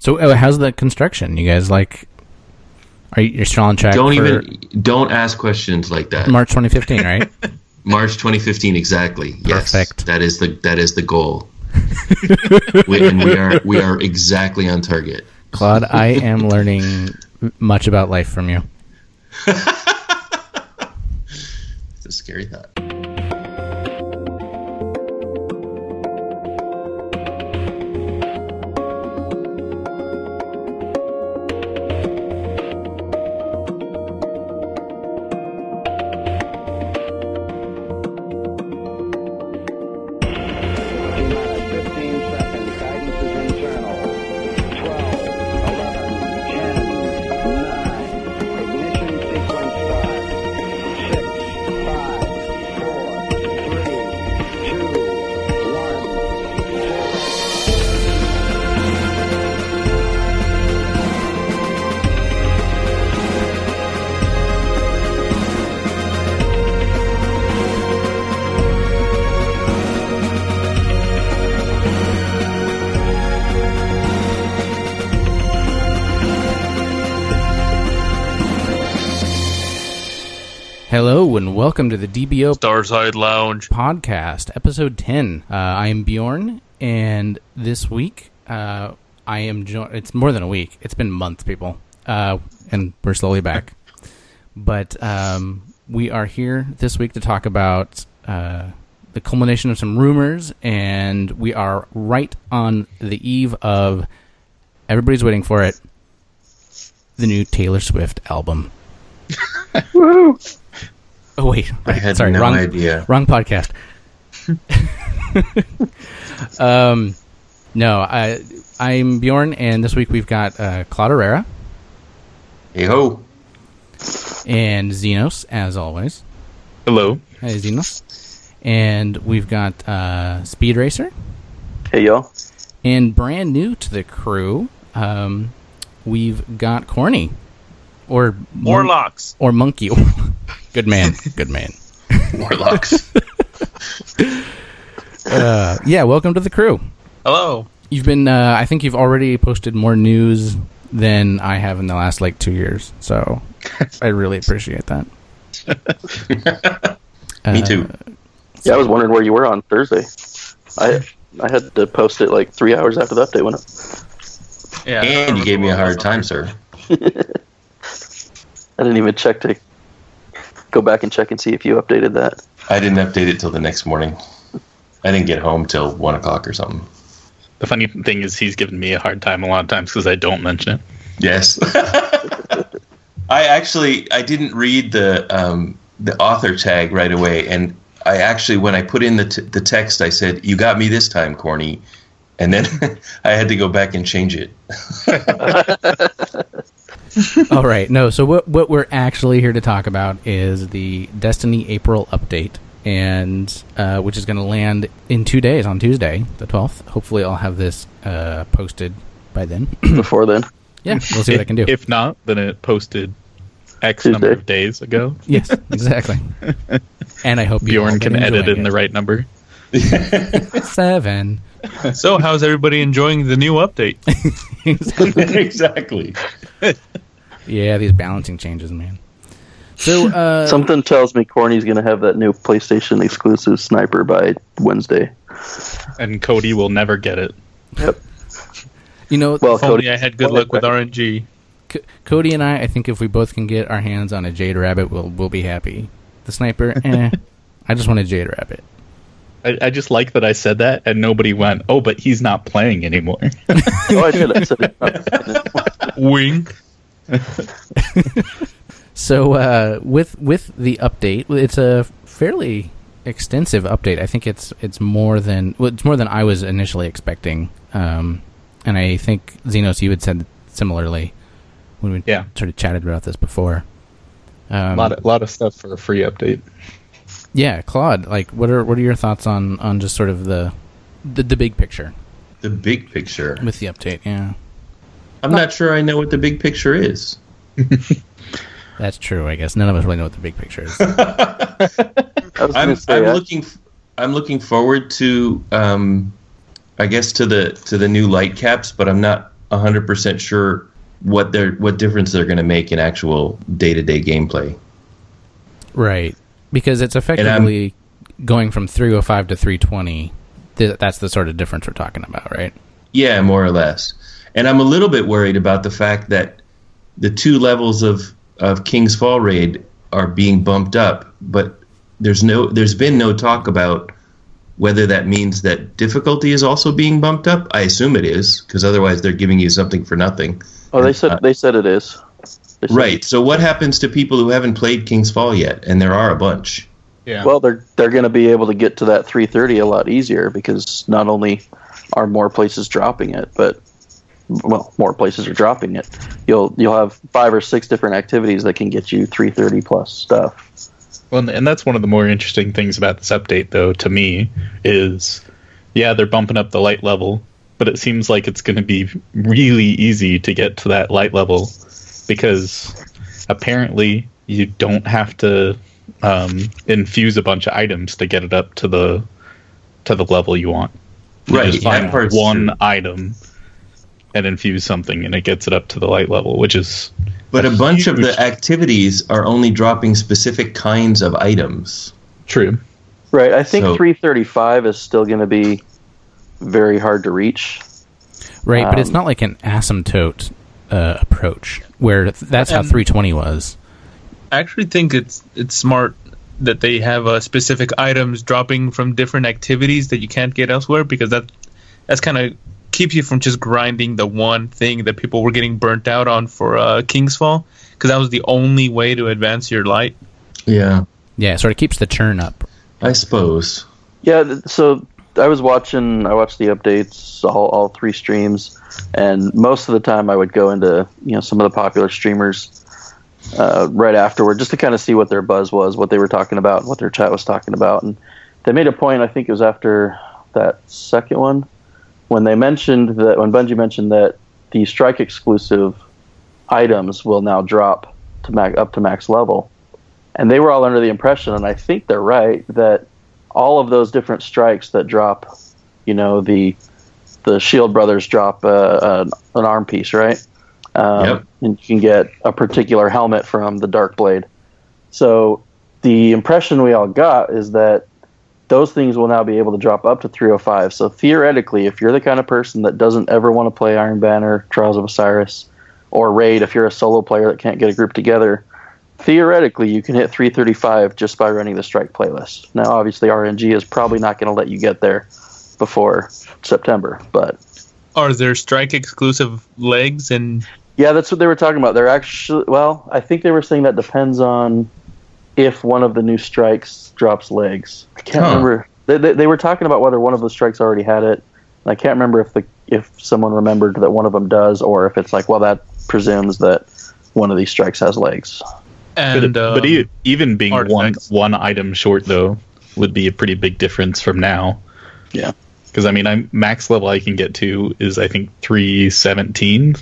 So, oh, how's the construction? You guys like? Are you you're still on track? Don't for even don't ask questions like that. March 2015, right? March 2015 exactly. Yes. Perfect. That is the that is the goal. we, and we are we are exactly on target. Claude, I am learning much about life from you. It's a scary thought. Welcome to the DBO Starside Lounge. podcast, episode 10. Uh, I am Beorn, and this week uh, I am. Jo- it's more than a week. It's been months, people, uh, and we're slowly back. but um, we are here this week to talk about uh, the culmination of some rumors, and we are right on the eve of everybody's waiting for it. The new Taylor Swift album. Oh wait, I had sorry, no wrong, idea. Wrong podcast. um, no, I I'm Beorn, and this week we've got uh, Claude Herrera Hey ho. and Xenos, as always. Hello. Hey, Xenos. And we've got uh, Speed Racer, Hey y'all. and brand new to the crew, um, we've got Korny, or Mon- Warlocks. or Monkey. good man, good man. Warlocks. Uh, yeah, welcome to the crew. Hello. You've been, uh, I think you've already posted more news than I have in the last like two years. So I really appreciate that. Me too. Yeah, I was wondering where you were on Thursday. I I had to post it like three hours after the update went up. Yeah. And you gave me a hard time, sir. I didn't even check to go back and check and see if you updated that. I didn't update it till the next morning. I didn't get home till one o'clock or something. The funny thing is, he's given me a hard time a lot of times because I don't mention it. Yes. I actually I didn't read the um, the author tag right away, and I actually when I put in the t- the text, I said, "You got me this time, Korny," and then I had to go back and change it. All right. No, so what what we're actually here to talk about is the Destiny April update, and uh, which is going to land in two days on Tuesday, the twelfth. Hopefully, I'll have this uh, posted by then. Before then, yeah, we'll see what I can do. If not, then it posted X Tuesday. number of days ago. yes, exactly. And I hope Beorn can edit enjoying in the right number. seven. So, how's everybody enjoying the new update? exactly. Yeah, these balancing changes, man. So, uh, something tells me Korny's gonna have that new PlayStation exclusive sniper by Wednesday. And Cody will never get it. Yep. you know, Well, If only Cody, I had good luck with RNG. C- Cody and I, I think if we both can get our hands on a Jade Rabbit, we'll we'll be happy. The sniper, eh. I just want a Jade Rabbit. I, I just like that I said that and nobody went, oh, but he's not playing anymore. oh, I did. I said it. Wink. So, uh, with with the update, it's a fairly extensive update. I think it's it's more than well, it's more than I was initially expecting. Um, and I think Xenos, you had said similarly when we Yeah. sort of chatted about this before. Um, A lot of, lot of stuff for a free update. Yeah, Claude, like what are what are your thoughts on on just sort of the the, the big picture The big picture. with the update? Yeah, I'm not sure I know what the big picture is. that's true. I guess none of us really know what the big picture is. I was I'm, gonna say, I'm I- looking f- I'm looking forward to um, I guess to the to the new light caps, but I'm not hundred percent sure what they're what difference they're going to make in actual day to day gameplay. Right. Because it's effectively going from 305 to 320. Th- that's the sort of difference we're talking about, right? Yeah, more or less. And I'm a little bit worried about the fact that the two levels of of King's Fall raid are being bumped up, but there's no there's been no talk about whether that means that difficulty is also being bumped up. I assume it is because otherwise they're giving you something for nothing. Oh, they said uh, they said it is. They Right. So what happens to people who haven't played King's Fall yet? And there are a bunch. Yeah. Well, they're they're going to be able to get to that 330 a lot easier because not only are more places dropping it, but well, more places are dropping it. You'll you'll have five or six different activities that can get you 330 plus stuff. Well, and that's one of the more interesting things about this update, though, to me, is yeah, they're bumping up the light level, but it seems like it's going to be really easy to get to that light level because apparently you don't have to um, infuse a bunch of items to get it up to the to the level you want. You Right, just find part's one true. item and infuse something, and it gets it up to the light level, which is But a bunch of the activities are only dropping specific kinds of items. true. Right. I think So- 335 is still going to be very hard to reach. Right, but it's Um, not like an asymptote uh, approach where th- that's how Um, 320 was. I actually think it's it's smart that they have uh, specific items dropping from different activities that you can't get elsewhere because that that's kind of keeps you from just grinding the one thing that people were getting burnt out on for uh, King's Fall because that was the only way to advance your light. Yeah, Yeah, it sort of keeps the churn up. I suppose. Yeah, so I was watching. I watched the updates, all, all three streams, and most of the time I would go into you know some of the popular streamers uh, right afterward just to kind of see what their buzz was, what they were talking about, what their chat was talking about, and they made a point. I think it was after that second one when they mentioned that when Bungie mentioned that the strike exclusive items will now drop to max up to max level, and they were all under the impression, and I think they're right that all of those different strikes that drop, you know, the the Shield Brothers drop uh, an, an arm piece, right? Um, Yep. And you can get a particular helmet from the Dark Blade. So the impression we all got is that those things will now be able to drop up to 305. So theoretically, if you're the kind of person that doesn't ever want to play Iron Banner, Trials of Osiris, or Raid, if you're a solo player that can't get a group together, theoretically you can hit 335 just by running the strike playlist. Now, obviously, RNG is probably not going to let you get there before September, but Are there strike exclusive legs and yeah, that's what they were talking about. They're actually well, I think they were saying that depends on if one of the new strikes drops legs. I can't Huh. remember. They, they, they were talking about whether one of the strikes already had it. I can't remember if the if someone remembered that one of them does, or if it's like, well, that presumes that one of these strikes has legs. and but, um, but e- even being one one item short though would be a pretty big difference from now. Yeah. Because I mean, I'm max level I can get to is I think three seventeen.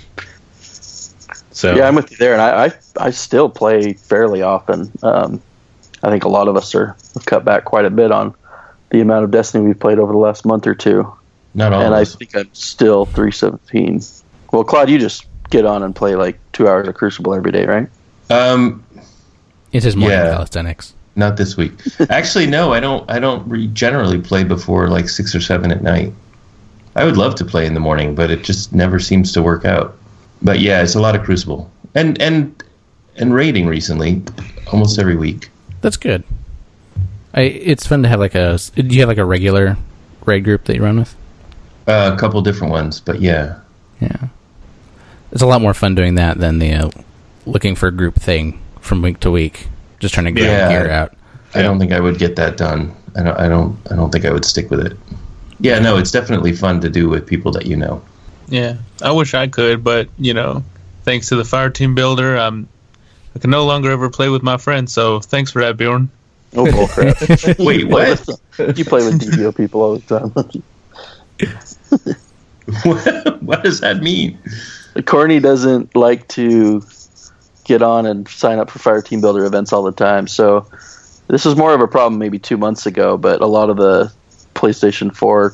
So Yeah, I'm with you there, and I I, I still play fairly often. Um, I think a lot of us are have cut back quite a bit on the amount of Destiny we've played over the last month or two. Not all and I think I'm still 317. Well, Claude, you just get on and play like two hours of Crucible every day, right? Um, It's more morning Yeah. calisthenics. Not this week. Actually, no. I don't. I don't re- generally play before like six or seven at night. I would love to play in the morning, but it just never seems to work out. But yeah, it's a lot of Crucible and and and raiding recently, almost every week. That's good. I, it's fun to have like a. Do you have like a regular raid group that you run with? Uh, a couple different ones, but yeah, Yeah, it's a lot more fun doing that than the uh, looking for a group thing from week to week, just trying to get Yeah. gear out. I don't think I would get that done. I don't. I don't. I don't think I would stick with it. Yeah, no, it's definitely fun to do with people that you know. Yeah, I wish I could, but you know, thanks to the fire team builder, um, I can no longer ever play with my friends. So thanks for that, Beorn. Oh, bullcrap. Wait, what? you play with DBO people all the time. what does that mean? Korny doesn't like to get on and sign up for Fire Team Builder events all the time. So this was more of a problem maybe two months ago, but a lot of the PlayStation 4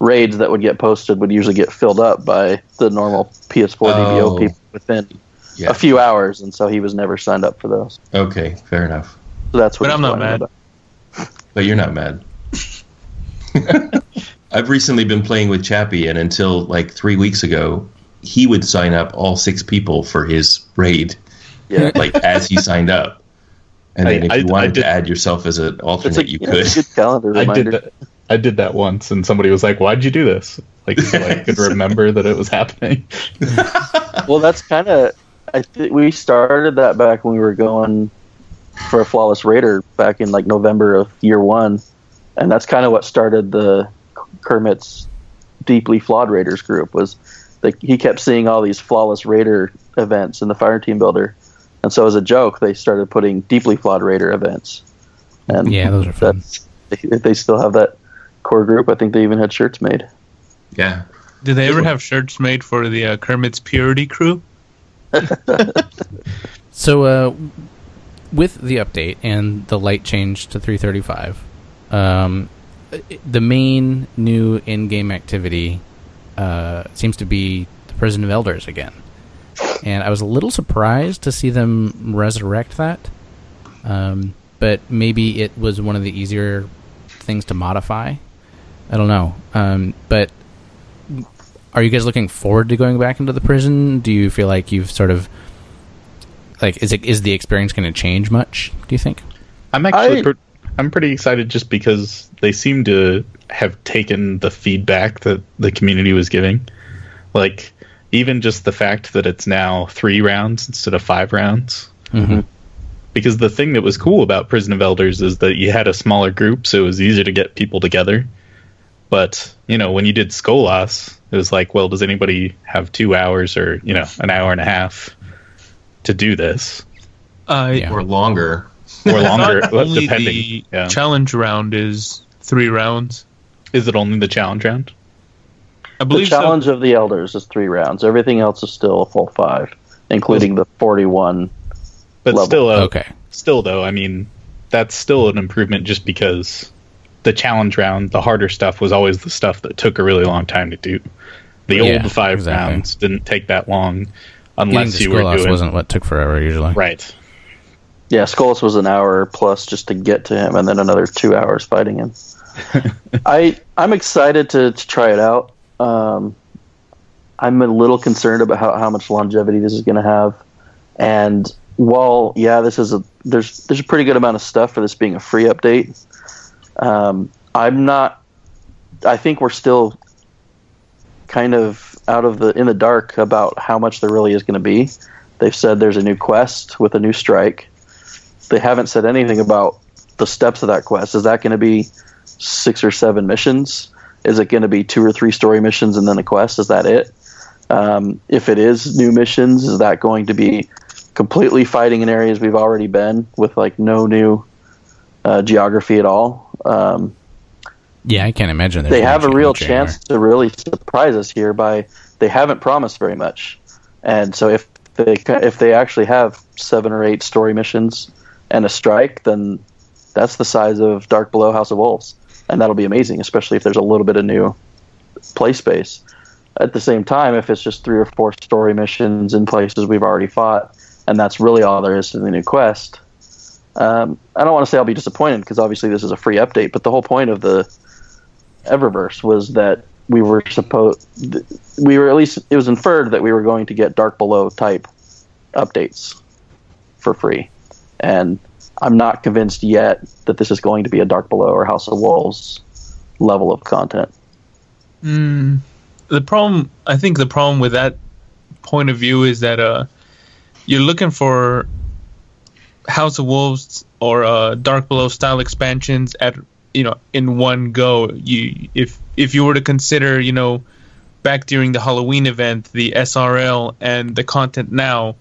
raids that would get posted would usually get filled up by the normal PS4 DBO Oh. people within Yeah. a few hours, and so he was never signed up for those. Okay, fair enough. So that's what. But I'm not mad. about. But you're not mad. I've recently been playing with Chappie, and until like three weeks ago, he would sign up all six people for his raid, Yeah. like as he signed up. And then if I- you wanted did- to add yourself as an It's alternate, a, you yeah, could. good calendar I did that. I did that once, and somebody was like, "Why'd you do this?" Like, so I could remember that it was happening. Well, that's kind of. I think we started that back when we were going for a flawless raider back in like November of year one, and that's kind of what started the Kermit's deeply flawed raiders group. Was like he kept seeing all these flawless raider events in the fire team builder, and so as a joke, they started putting deeply flawed raider events. And Yeah, those are fun. that's they, they still have that core group. I think they even had shirts made. Yeah. Did they ever have shirts made for the uh, Kermit's Purity crew? So, uh, with the update and the light change to 335, um, the main new in-game activity uh, seems to be the Prison of Elders again, and I was a little surprised to see them resurrect that. Um, but maybe it was one of the easier things to modify. I don't know. Um, but are you guys looking forward to going back into the prison? Do you feel like you've sort of like is it is the experience going to change much? Do you think? I'm actually I- pre- I'm pretty excited just because they seem to have taken the feedback that the community was giving. Like even just the fact that it's now 3 rounds instead of 5 rounds. Mm-hmm. Because the thing that was cool about Prison of Elders is that you had a smaller group so it was easier to get people together. But, you know, when you did Skolas, it was like, well, does anybody have 2 hours or, you know, an hour and a half to do this? Uh, Yeah. Or longer. Or longer, depending. the Yeah. challenge round is three rounds. Is it only the challenge round? I The challenge so. of the elders is three rounds. Everything else is still a full five, including the forty-one. But Level. still, uh, Okay. still though, I mean, that's still an improvement just because the challenge round, the harder stuff, was always the stuff that took a really long time to do. The Yeah, old five exactly. rounds didn't take that long, unless to you were doing wasn't what took forever usually. right. Yeah, Skolas was an hour plus just to get to him, and then another two hours fighting him. I I'm excited to, to try it out. Um, I'm a little concerned about how, how much longevity this is going to have, and while yeah, this is a there's there's a pretty good amount of stuff for this being a free update. Um, I'm not. I think we're still kind of out of the in the dark about how much there really is going to be. They've said there's a new quest with a new strike. They haven't said anything about the steps of that quest. Is that going to be six or seven missions? Is it going to be two or three story missions and then a quest? Is that it? Um, if it is new missions, is that going to be completely fighting in areas we've already been with like no new uh, geography at all? Um, Yeah, I can't imagine. they have a real anywhere. chance to really surprise us here by they haven't promised very much, and so if they if they actually have seven or eight story missions and a strike, then that's the size of Dark Below House of Wolves, and that'll be amazing, especially if there's a little bit of new play space. At the same time, if it's just three or four story missions in places we've already fought, and that's really all there is to the new quest, um, I don't want to say I'll be disappointed because obviously this is a free update, but the whole point of the Eververse was that we were supposed, we were at least it was inferred that we were going to get Dark Below type updates for free, and I'm not convinced yet that this is going to be a Dark Below or House of Wolves level of content. Mm, the problem, I think, the problem with that point of view is that uh, you're looking for House of Wolves or uh, Dark Below style expansions at you know in one go. You if if you were to consider you know back during the Halloween event the SRL and the content now,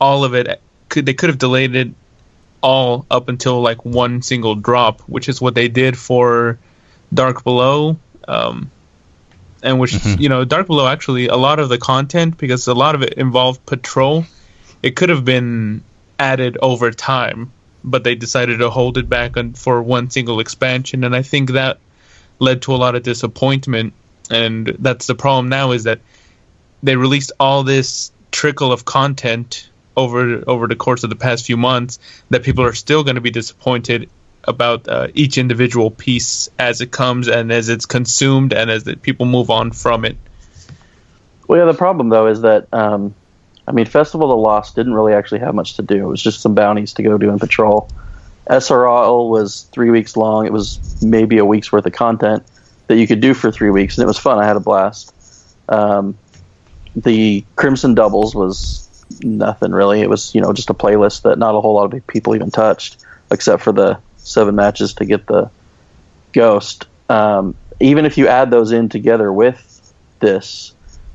all of it could they could have delayed it all up until like one single drop, which is what they did for Dark Below. Um, and which Mhm. you know dark below actually a lot of the content because a lot of it involved patrol it could have been added over time but they decided to hold it back on, for one single expansion and i think that led to a lot of disappointment and that's the problem now is that they released all this trickle of content over over the course of the past few months that people are still going to be disappointed about uh, each individual piece as it comes and as it's consumed and as the people move on from it. Well, yeah, the problem though is that um, I mean, Festival of the Lost didn't really actually have much to do. It was just some bounties to go do and patrol. SRL was three weeks long. It was maybe a week's worth of content that you could do for three weeks, and it was fun. I had a blast. Um, the Crimson Doubles was nothing really. It was you know just a playlist that not a whole lot of people even touched, except for the seven matches to get the Ghost. Um, even if you add those in together with this,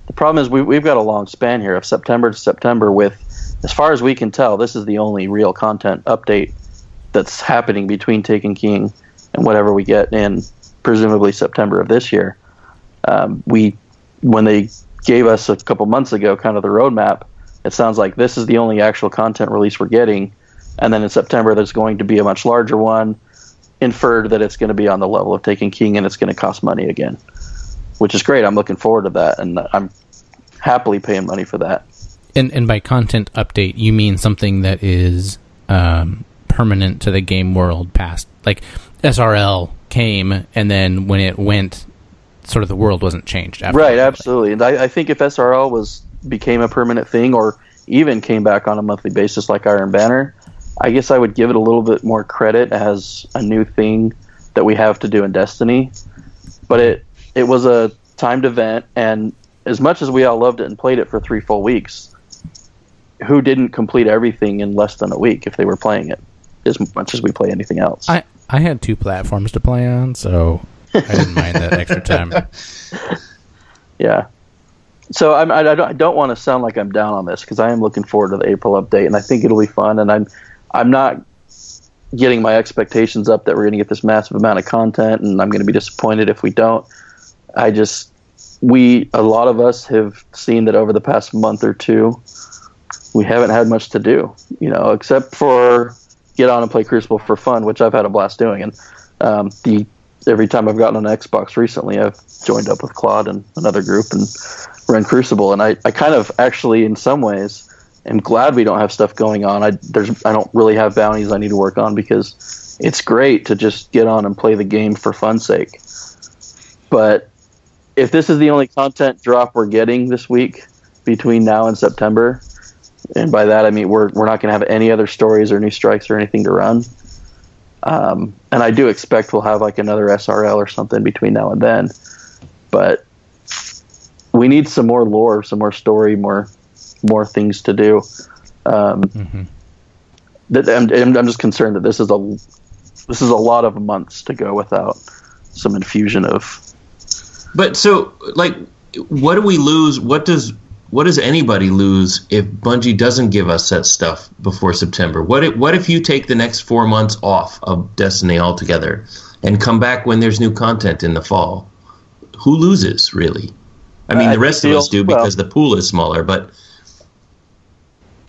the problem is we, we've got a long span here of September to September. With as far as we can tell, this is the only real content update that's happening between Taken King and whatever we get in presumably September of this year. Um, we when they gave us a couple months ago kind of the roadmap, it sounds like this is the only actual content release we're getting, and then in September there's going to be a much larger one. Inferred that it's going to be on the level of Taken King and it's going to cost money again, which is great. I'm looking forward to that, and I'm happily paying money for that. And and by content update, you mean something that is um, permanent to the game world past like SRL came and then when it went sort of the world wasn't changed after Right, absolutely. And I, I think if SRL was became a permanent thing, or even came back on a monthly basis like Iron Banner, I guess I would give it a little bit more credit as a new thing that we have to do in Destiny. But it it was a timed event, and as much as we all loved it and played it for three full weeks, who didn't complete everything in less than a week if they were playing it as much as we play anything else? I I had two platforms to play on, so I didn't mind that extra time. Yeah. So I'm, I, don't, I don't want to sound like I'm down on this because I am looking forward to the April update, and I think it'll be fun. And I'm I'm not getting my expectations up that we're going to get this massive amount of content, and I'm going to be disappointed if we don't. I just we a lot of us have seen that over the past month or two, we haven't had much to do, you know, except for get on and play Crucible for fun, which I've had a blast doing. And um, the every time I've gotten on Xbox recently, I've joined up with Claude and another group and run Crucible. And I, I kind of actually, in some ways, am glad we don't have stuff going on. I there's I don't really have bounties I need to work on because it's great to just get on and play the game for fun's sake. But if this is the only content drop we're getting this week between now and September, and by that I mean we're we're not going to have any other stories or new strikes or anything to run. Um, and I do expect we'll have like another SRL or something between now and then, but we need some more lore, some more story, more more things to do. Um, Mhm. that I'm, I'm I'm just concerned that this is a this is a lot of months to go without some infusion of But so, like, what do we lose? What does what does anybody lose if Bungie doesn't give us that stuff before September? What if, what if you take the next four months off of Destiny altogether and come back when there's new content in the fall? Who loses, really? I mean, I the rest of us do well- because the pool is smaller, but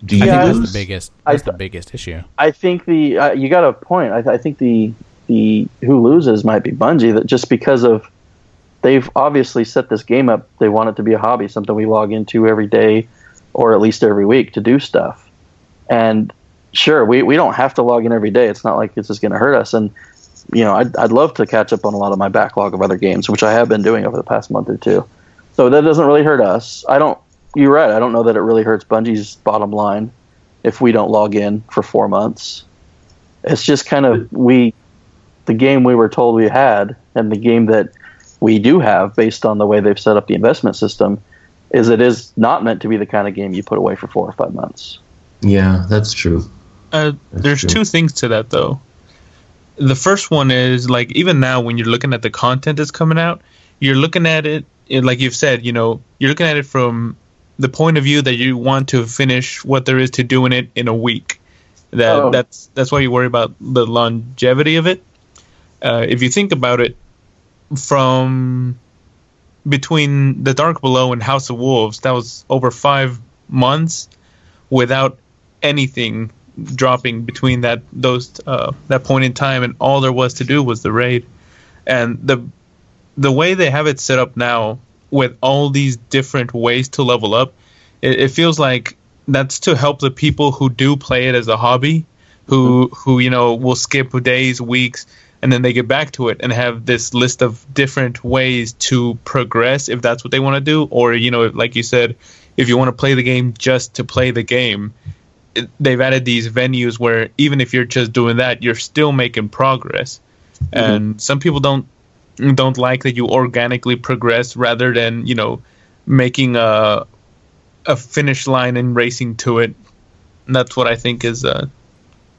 do you I think Yeah, that's lose? the biggest. I That's the biggest issue. I think the uh, you got a point. I, I think the the who loses might be Bungie. That just because of they've obviously set this game up. They want it to be a hobby, something we log into every day, or at least every week to do stuff. And sure, we, we don't have to log in every day. It's not like this is going to hurt us. And you know, I'd, I'd love to catch up on a lot of my backlog of other games, which I have been doing over the past month or two. So that doesn't really hurt us. I don't. You're right. I don't know that it really hurts Bungie's bottom line if we don't log in for four months. It's just kind of we, the game we were told we had, and the game that we do have, based on the way they've set up the investment system, is it is not meant to be the kind of game you put away for four or five months. Yeah, that's true. Uh, That's there's true. two things to that though. The first one is like even now when you're looking at the content that's coming out, you're looking at it it- like you've said, you know, you're looking at it from the point of view that you want to finish what there is to do in it in a week. That Oh. that's that's why you worry about the longevity of it. Uh, if you think about it, from between the Dark Below and House of Wolves, that was over five months without anything dropping between that those uh, that point in time, and all there was to do was the raid. And the the way they have it set up now with all these different ways to level up, it, it feels like that's to help the people who do play it as a hobby, who mm-hmm. who you know will skip days, weeks, and then they get back to it and have this list of different ways to progress if that's what they want to do, or you know, like you said, if you want to play the game just to play the game. it- They've added these venues where even if you're just doing that, you're still making progress. Mm-hmm. And some people don't don't like that you organically progress rather than you know making a a finish line and racing to it. And that's what I think is uh,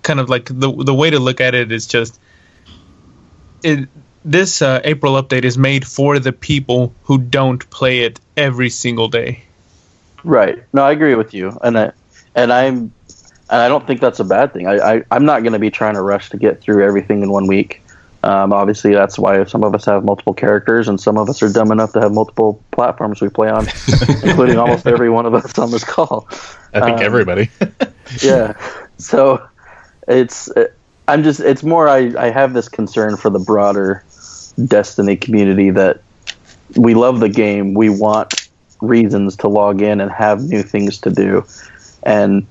kind of like the the way to look at it is just it. This uh, April update is made for the people who don't play it every single day. Right. No, I agree with you, and I and I'm and I don't think that's a bad thing. I, I I'm not going to be trying to rush to get through everything in one week. Um, obviously, that's why some of us have multiple characters, and some of us are dumb enough to have multiple platforms we play on, including almost every one of us on this call. I think Um, everybody. yeah. So it's I'm just it's more I I have this concern for the broader Destiny community that we love the game. We want reasons to log in and have new things to do. And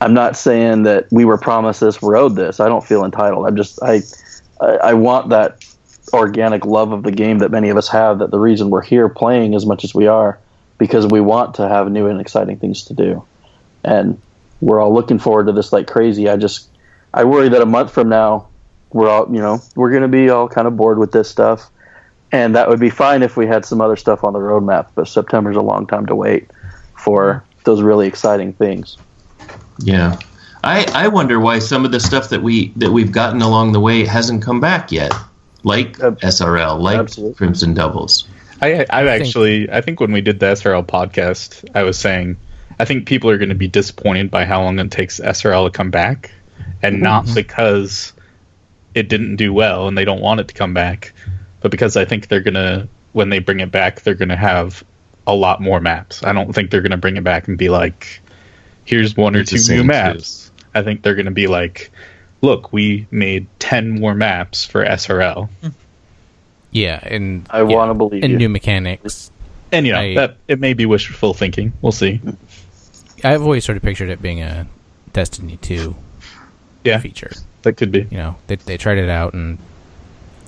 I'm not saying that we were promised this, we're owed this. I don't feel entitled. I'm just I I, I want that organic love of the game that many of us have. That the reason we're here playing as much as we are because we want to have new and exciting things to do. And we're all looking forward to this like crazy. I just I worry that a month from now we're all you know we're going to be all kind of bored with this stuff, and that would be fine if we had some other stuff on the roadmap. But September's a long time to wait for those really exciting things. Yeah. I, I wonder why some of the stuff that we that we've gotten along the way hasn't come back yet, like SRL, like absolutely. Crimson Doubles. I, I think- actually, I think when we did the SRL podcast, I was saying, I think people are going to be disappointed by how long it takes SRL to come back, and mm-hmm. not because it didn't do well and they don't want it to come back, but because I think they're gonna, when they bring it back, they're gonna have a lot more maps. I don't think they're gonna bring it back and be like, here's one or It's two new same maps. I think they're gonna be like, look, we made ten more maps for SRL. Yeah, and I yeah, wanna believe and you. new mechanics. And you know I- that it may be wishful thinking. We'll see. I've always sort of pictured it being a Destiny two Yeah, feature. that could be. You know, they they tried it out, and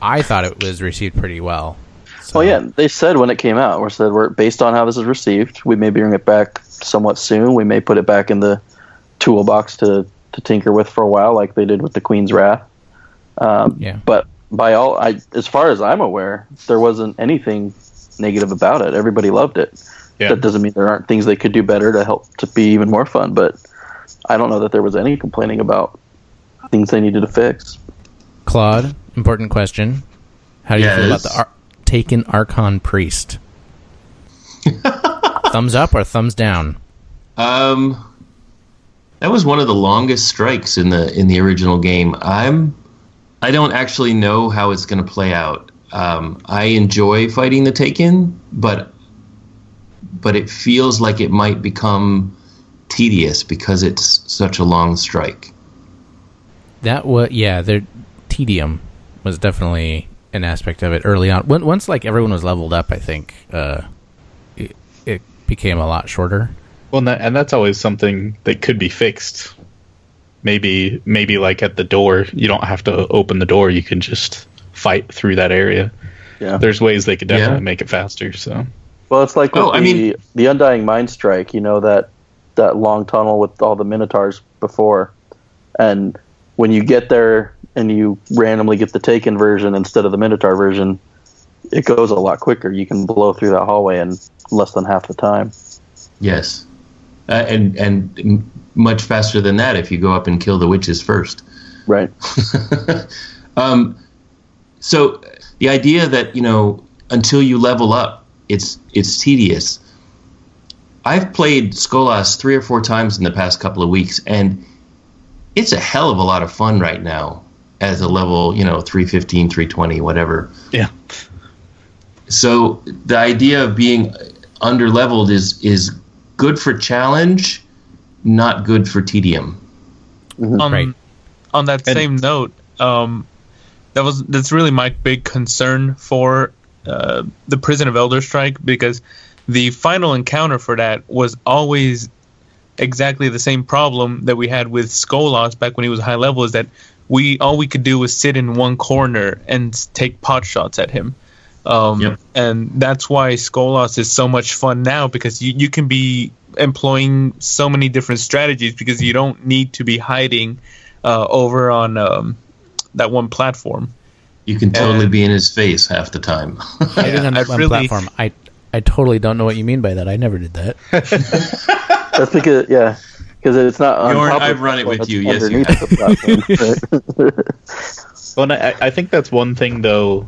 I thought it was received pretty well. So, Well, yeah, they said when it came out, we said we're based on how this is received, we may bring it back somewhat soon. We may put it back in the toolbox to to tinker with for a while, like they did with the Queen's Wrath. Um, Yeah. But by all, I as far as I'm aware, there wasn't anything negative about it. Everybody loved it. Yeah. That doesn't mean there aren't things they could do better to help to be even more fun. But I don't know that there was any complaining about things they needed to fix. Claude, important question. How do you feel about the Ar- Taken Archon Priest? thumbs up or thumbs down? Um, that was one of the longest strikes in the in the original game. I'm I don't actually know how it's going to play out. Um, I enjoy fighting the Taken, but but it feels like it might become tedious because it's such a long strike. That was yeah. Their tedium was definitely an aspect of it early on. When, once like everyone was leveled up, I think uh, it, it became a lot shorter. Well, and, that's always something that could be fixed. Maybe, maybe like at the door, you don't have to open the door. You can just fight through that area. Yeah. There's ways they could definitely Yeah. make it faster. So Well, it's like with Oh, I the, mean- the Undying Mind Strike. You know that that long tunnel with all the Minotaurs before, and when you get there and you randomly get the Taken version instead of the Minotaur version, it goes a lot quicker. You can blow through that hallway in less than half the time. Yes, uh, and and much faster than that if you go up and kill the witches first. Right. Um, so the idea that you know until you level up, it's it's tedious. I've played Skolas three or four times in the past couple of weeks, and it's a hell of a lot of fun right now as a level, you know, 315, 320, whatever. yeah, So the idea of being under leveled is is good for challenge, not good for tedium. on Right. on that And- same note, um, that was that's really my big concern for uh, the Prison of Elder Strike because the final encounter for that was always exactly the same problem that we had with Skolas back when he was high level. Is that we all we could do was sit in one corner and take pot shots at him. Um, Yep. And that's why Skolas is so much fun now because you, you can be employing so many different strategies because you don't need to be hiding uh, over on um, that one platform. You can totally And- be in his face half the time. Hiding on I one really- platform. I I totally don't know what you mean by that. I never did that. That's because yeah, because it's not. on Beorn, top I've run it with you. Yes, you underneath the platform. Well, I, I think that's one thing though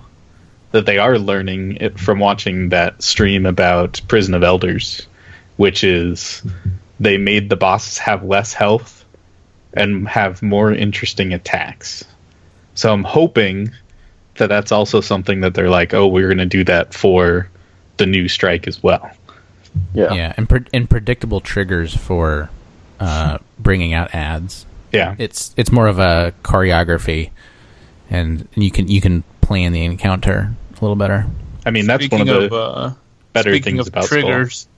that they are learning it from watching that stream about Prison of Elders, which is they made the bosses have less health and have more interesting attacks. So I'm hoping that that's also something that they're like, oh, we're going to do that for the new strike as well. yeah. Yeah, and pre- and predictable triggers for uh, bringing out ads. Yeah, It's it's more of a choreography, and you can you can plan the encounter a little better. I mean that's Speaking one of the uh, better speaking things of about Skull. triggers,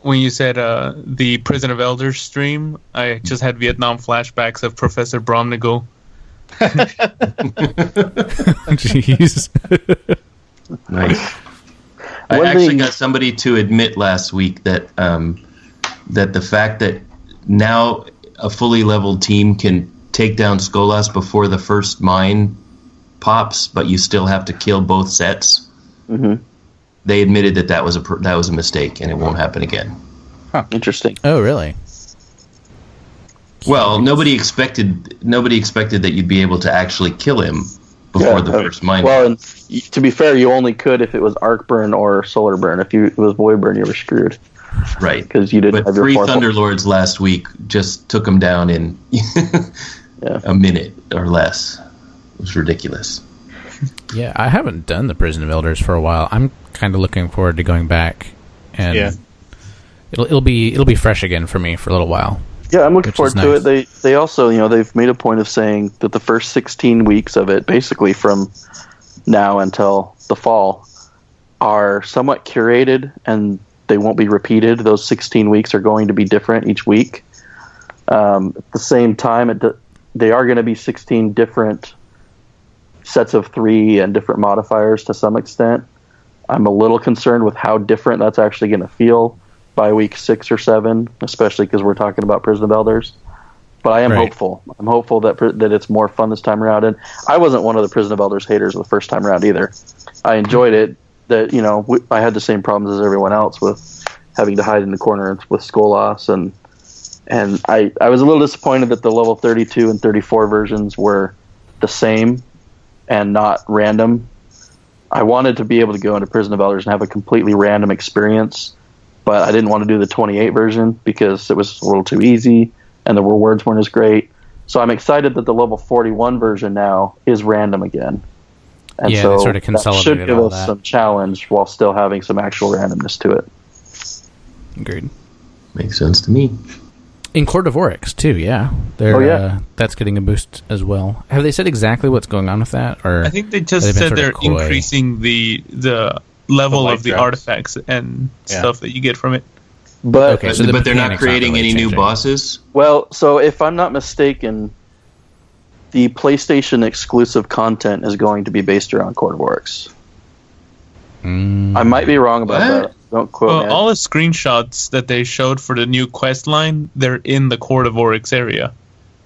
when you said uh, the Prison of Elders stream, I just had Vietnam flashbacks of Professor Bromnagel. Jeez. Nice. I One actually thing- got somebody to admit last week that um, that the fact that now a fully leveled team can take down Skolas before the first mine pops, but you still have to kill both sets. Mhm. They admitted that that was a that was a mistake, and it won't happen again. Interesting. oh, really? Well, nobody expected nobody expected that you'd be able to actually kill him before Yeah, the uh, first mine. Well, and to be fair, you only could if it was arc burn or solar burn. If you it was void burn, you were screwed right. because you didn't But have your three fourth. Thunderlords last week just took him down in Yeah. a minute or less. It was ridiculous. Yeah, I haven't done the Prison of Elders for a while. I'm kind of looking forward to going back, and Yeah. it'll it'll be it'll be fresh again for me for a little while. Yeah, I'm looking forward is to it. They they also, you know, they've made a point of saying that the first 16 weeks of it, basically from now until the fall, are somewhat curated and they won't be repeated. Those 16 weeks are going to be different each week. Um, at the same time, it, they are going to be 16 different sets of three and different modifiers to some extent. I'm a little concerned with how different that's actually going to feel by week six or seven, especially because we're talking about Prison of Elders. But I am Right. hopeful. I'm hopeful that that it's more fun this time around. And I wasn't one of the Prison of Elders haters the first time around either. I enjoyed it. That you know, I had the same problems as everyone else with having to hide in the corner with Skolas and and I, I was a little disappointed that the level 32 and 34 versions were the same and not random. I wanted to be able to go into Prison of Elders and have a completely random experience, but I didn't want to do the 28 version because it was a little too easy and the rewards weren't as great. So I'm excited that the level 41 version now is random again. And Yeah, so they sort of that should give us that. some challenge while still having some actual randomness to it. Agreed. Makes sense to me. In Court of Oryx too, yeah. They're, Oh, yeah. Uh, that's getting a boost as well. Have they said exactly what's going on with that? Or I think they just They've said they're increasing the the level The of the drops. artifacts and Yeah. stuff that you get from it. But Okay, But, so the but they're not mechanics aren't creating really any new bosses. Well, so if I'm not mistaken, the PlayStation exclusive content is going to be based around Court of Oryx. Mm, I might be wrong about What? that. Don't quote Well, me. all the screenshots that they showed for the new quest line, they're in the Court of Oryx area.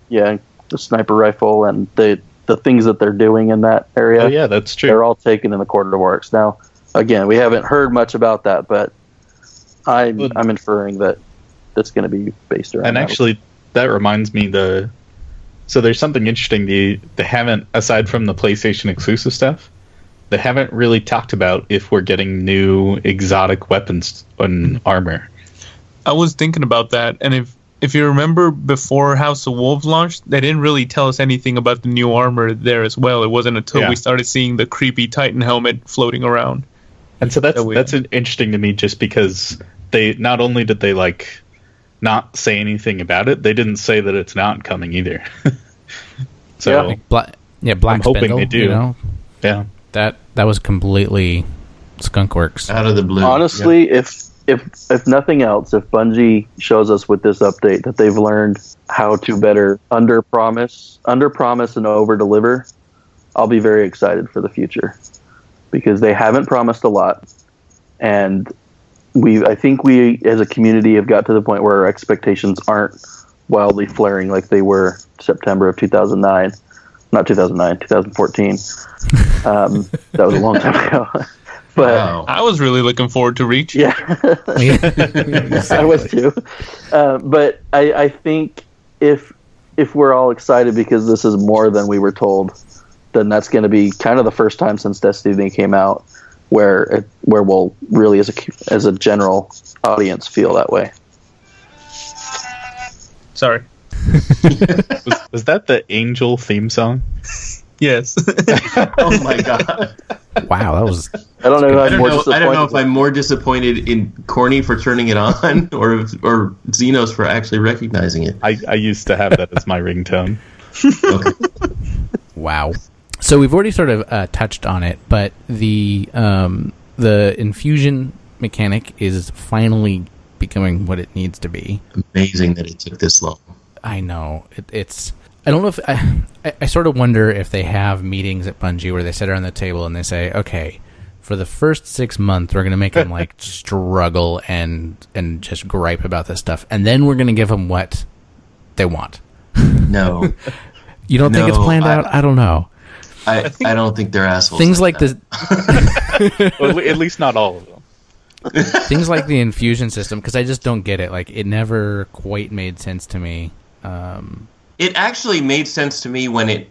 yeah, the sniper rifle and the the things that they're doing in that area. Oh yeah, that's true. They're all taken in the Court of Oryx. Now, again, we haven't heard much about that, but I'm Well- I'm inferring that that's going to be based around. and that. actually that reminds me the so there's something interesting the they haven't aside from the PlayStation exclusive stuff they haven't really talked about if we're getting new exotic weapons and armor I was thinking about that, and if if you remember before House of Wolves launched, they didn't really tell us anything about the new armor there as well. It wasn't until Yeah. we started seeing the creepy Titan helmet floating around. and so that's That we- that's interesting to me just because they not only did they like not say anything about it they didn't say that it's not coming either so Yeah. yeah. Bla- yeah, Black I'm hoping Spindle, they do. You know, that that was completely skunkworks Out of the blue. Honestly, if if if nothing else, if Bungie shows us with this update that they've learned how to better under promise, under promise and over deliver, I'll be very excited for the future. Because they haven't promised a lot, and we I think we as a community have got to the point where our expectations aren't wildly flaring like they were September of 2009, not 2009, 2014. Um, that was a long time ago. but Wow. I was really looking forward to Reach. yeah. I was too. Uh, but I, I think if if we're all excited because this is more than we were told, then that's going to be kind of the first time since Destiny came out where it, where we'll really as a as a general audience feel that way. Sorry. Was, was that the Angel theme song? Yes. oh my god. Wow, that was I don't know. Who I I'm don't more know. I don't know if I'm more disappointed in Korny for turning it on, or if- or Xenos for actually recognizing it. I, I used to have that as my ringtone. Okay. wow. So we've already sort of uh, touched on it, but the um, the infusion mechanic is finally becoming what it needs to be. Amazing that it took this long. I know it, it's. I don't know if I, I. I sort of wonder if they have meetings at Bungie where they sit around the table and they say, "Okay, for the first six months, we're going to make them like struggle and and just gripe about this stuff, and then we're going to give them what they want." No, You don't think it's planned I- out? I don't know. I, I don't think they're assholes. Things like that. the Well, at least not all of them. things like the infusion system because I just don't get it. Like it never quite made sense to me. Um, It actually made sense to me when it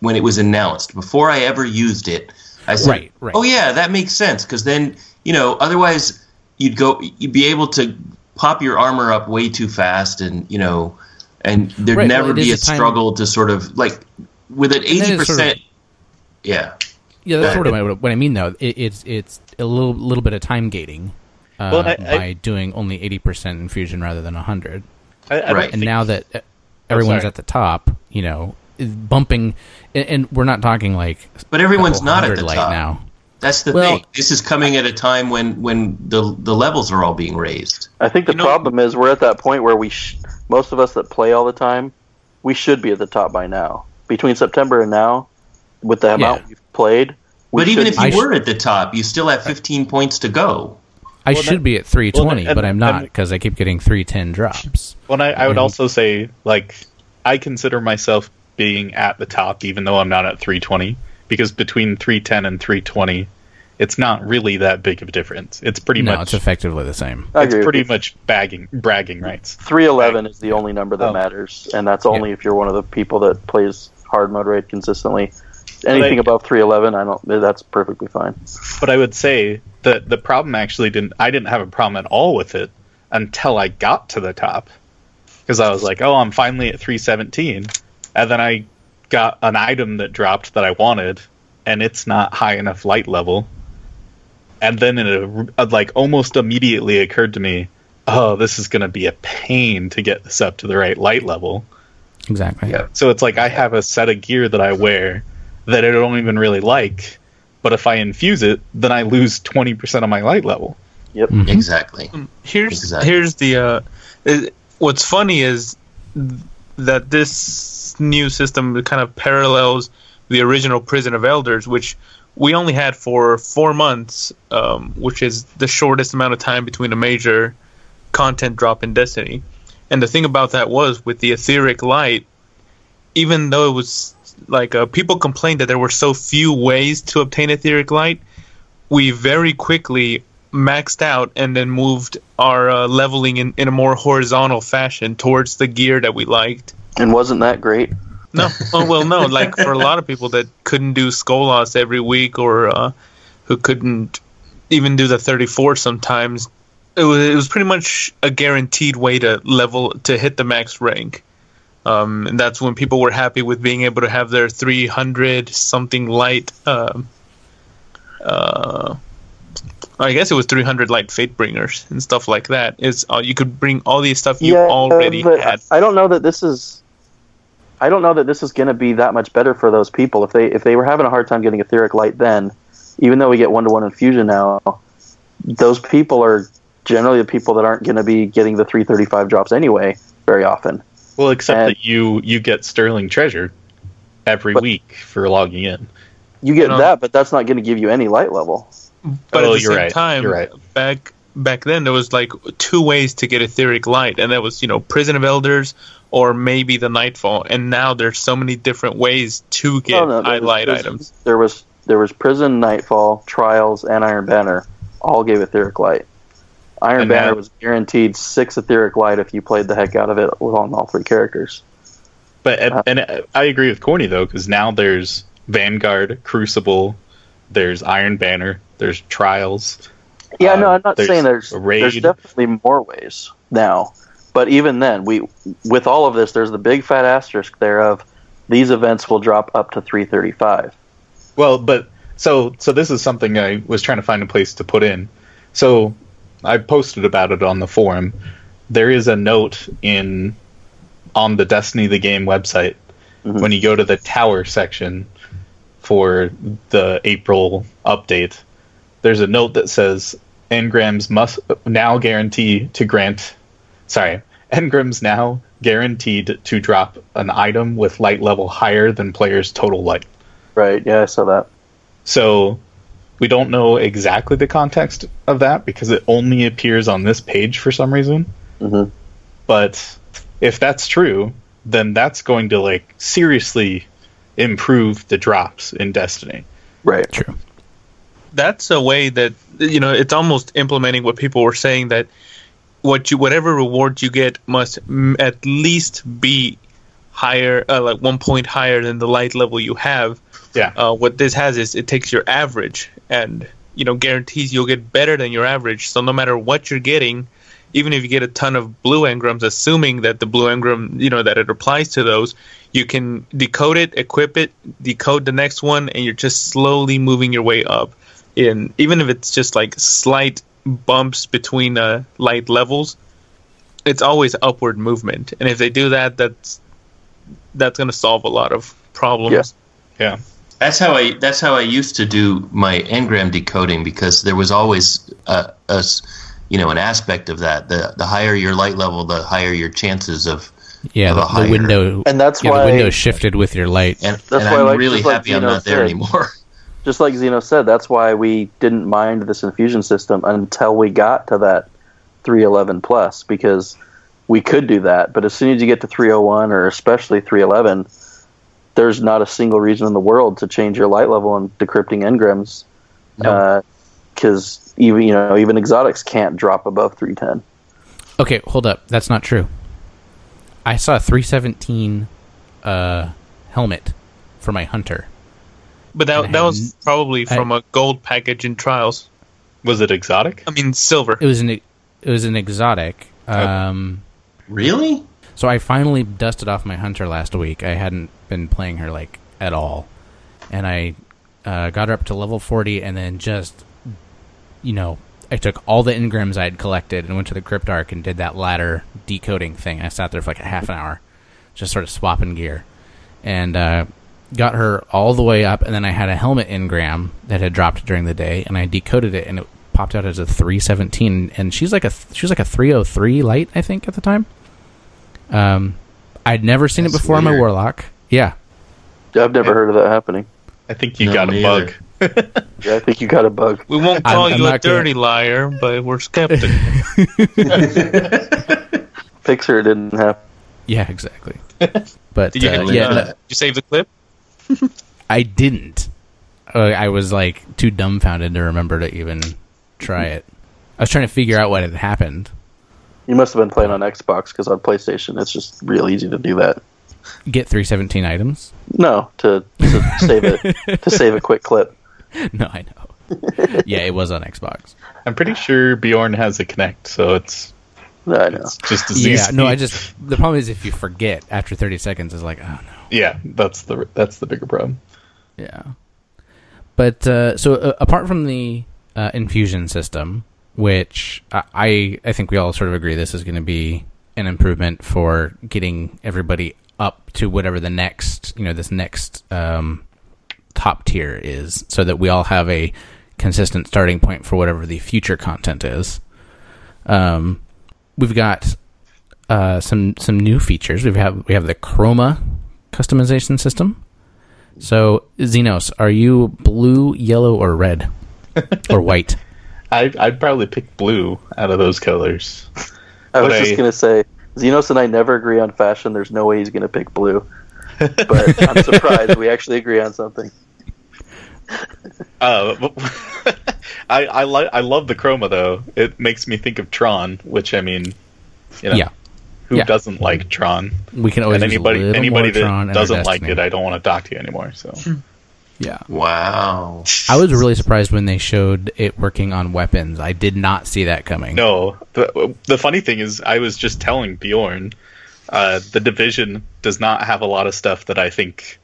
when it was announced. Before I ever used it, I said, Right, right. "Oh yeah, that makes sense." Because then you know, otherwise you'd go, you'd be able to pop your armor up way too fast, and you know, and there'd Right, never well, be a a time- struggle to sort of like with an eighty it's sort of- percent. Yeah, yeah, that's sort of what, what I mean though. It, it's it's a little little bit of time gating uh, Well, I- I- by doing only eighty percent infusion rather than hundred. I, I Right. And now that uh, everyone's sorry. at the top, you know, bumping, and, and we're not talking like but everyone's not at the top. now. That's the Well- thing. This is coming at a time when when the the levels are all being raised. I think the You know- problem is we're at that point where we, sh- most of us that play all the time, we should be at the top by now. Between September and now, with the amount Yeah. we've played, we But even if you I sh- were at the top, you still have 15 points to go. I Well, should that- be at three twenty, well, and- but I'm not because I keep getting three ten drops. Well, I, I would also say, like, I consider myself being at the top, even though I'm not at 320, because between 310 and 320, it's not really that big of a difference. It's pretty no, much it's effectively the same. I it's agree pretty you. much bagging bragging rights. 311 is the only number that Oh. matters, and that's only if you're one of the people that plays hard mode raid consistently. Anything I- above 311, I don't. That's perfectly fine. But I would say that the problem actually didn't. I didn't have a problem at all with it until I got to the top, because I was like, "Oh, I'm finally at 317," and then I got an item that dropped that I wanted, and it's not high enough light level. And then it like almost immediately occurred to me, "Oh, this is going to be a pain to get this up to the right light level." Exactly. Yeah. So it's like I have a set of gear that I wear that I don't even really like, but if I infuse it, then I lose twenty percent of my light level. Yep. Mhm. Exactly. here's Exactly. here's the uh, it- what's funny is th- that this new system kind of parallels the original Prison of Elders, which we only had for four months, um, which is the shortest amount of time between a major content drop in Destiny. And the thing about that was with the etheric light, even though it was like uh, people complained that there were so few ways to obtain etheric light, we very quickly maxed out and then moved our uh, leveling in, in a more horizontal fashion towards the gear that we liked. And wasn't that great? No, oh well, no. Like for a lot of people that couldn't do Skolas every week, or uh, who couldn't even do the 34 sometimes, it was it was pretty much a guaranteed way to level to hit the max rank. Um, and that's when people were happy with being able to have their 300 something light. Um, uh, I guess it was 300 light Fatebringers and stuff like that. Is uh, you could bring all these stuff you already but had. I don't know that this is. I don't know that this is going to be that much better for those people if they if they were having a hard time getting etheric light then, even though we get one to one infusion now, those people are generally the people that aren't going to be getting the 335 drops anyway very often. Well, except And- that you you get Sterling Treasure every But- week for logging in. You get You know- um, that, but that's not going to give you any light level. But Oh, at the you're same right. time, You're right. back back then there was like two ways to get etheric light, and that was you know Prison of Elders or maybe the Nightfall. And now there's so many different ways to get No, no, there was- light there's- items. There was there was Prison, Nightfall, Trials, and Iron Banner. All gave etheric light. Iron And Banner that- was guaranteed six etheric light if you played the heck out of it on all three characters. But and, Uh, and I agree with Korny though, because now there's Vanguard, Crucible, there's Iron Banner, there's Trials. Yeah, Um, no, I'm not there's saying there's there's definitely more ways now. But even then, we with all of this, there's the big fat asterisk there of these events will drop up to 335. Well, but so so this is something I was trying to find a place to put in. So I posted about it on the forum. There is a note in on the Destiny the game website Mhm. when you go to the tower section for the April update. There's a note that says engrams must now guarantee to grant sorry, engrams now guaranteed to drop an item with light level higher than player's total light. Right? Yeah, I saw that. So we don't know exactly the context of that because it only appears on this page for some reason. hmm But if that's true, then that's going to like seriously improve the drops in Destiny. Right. True. that's a way that you know it's almost implementing what people were saying that what you whatever reward you get must m- at least be higher uh, like one point higher than the light level you have Yeah. uh, what this has is it takes your average and you know guarantees you'll get better than your average so no matter what you're getting even if you get a ton of blue engrams assuming that the blue engram you know that it applies to those you can decode it equip it decode the next one and you're just slowly moving your way up in even if it's just like slight bumps between uh, light levels it's always upward movement and if they do that that's that's going to solve a lot of problems Yeah. Yeah. That's how I. That's how I used to do my engram decoding because there was always a, a s- you know, an aspect of that. The the higher your light level, the higher your chances of. Yeah, Of a the, the window And that's yeah, why the window shifted with your light. And, That's and why I I'm like- really just like happy I'm not there said. anymore. just like Zeno said, that's why we didn't mind this infusion system until we got to that 311 plus because we could do that. But as soon as you get to 301 or especially 311, there's not a single reason in the world to change your light level in decrypting engrams No. because even you know even exotics can't drop above 310. Okay, hold up. That's not true. I saw a 317 uh, helmet for my hunter. But that that was probably I- from a gold package in trials. Was it exotic? I mean silver. It was an it was an exotic. Um, Really? so I finally dusted off my hunter last week. I hadn't been playing her like at all, and I uh, got her up to level 40, and then just you know I took all the engrams I had collected and went to the cryptarch and did that ladder decoding thing. I sat there for like a half an hour, just sort of swapping gear, and uh, got her all the way up. And then I had a helmet engram that had dropped during the day, and I decoded it, and it popped out as a 317. And she's like a she was like a 303 light, I think, at the time. Um, I'd never seen That's it before on my warlock. Yeah, I've never heard of that happening. I think you No, got a me bug. Yeah, I think you got a bug. We won't I'm- call I'm you a not gonna- dirty liar, but we're skeptical. Fixer didn't happen. yeah, exactly. But Did you, uh, yeah, uh, no, did you save the clip? I didn't. Uh, I was like too dumbfounded to remember to even try it. I was trying to figure out what had happened. You must have been playing on Xbox because on PlayStation it's just real easy to do that. Get 317 items. No, to, to save it to save a quick clip. No, I know. yeah, it was on Xbox. I'm pretty sure Beorn has a Kinect, so it's No, I know. it's just as Yeah, easy. no, I just the problem is if you forget after 30 seconds, it's like, oh no. yeah, that's the that's the bigger problem. Yeah. But uh, so uh, apart from the uh, infusion system, which I- I I think we all sort of agree this is going to be an improvement for getting everybody up to whatever the next you know this next um, top tier is, so that we all have a consistent starting point for whatever the future content is. Um, we've got uh, some some new features. We have we have the Chroma customization system. So Xenos, are you blue, yellow, or red, or white? I, I'd probably pick blue out of those colors. I was But just I- gonna say, Xenos and I never agree on fashion. There's no way he's gonna pick blue. But I'm surprised we actually agree on something. Uh, I I like I love the chroma though. It makes me think of Tron, which I mean, you know, Yeah. who Yeah. doesn't like Tron? We can always and use a anybody little anybody more Tron that in doesn't like it, I don't want to talk to you anymore. So yeah. Wow. I was really surprised when they showed it working on weapons. I did not see that coming. no, the the funny thing is, I was just telling Beorn, uh, the division does not have a lot of stuff that I think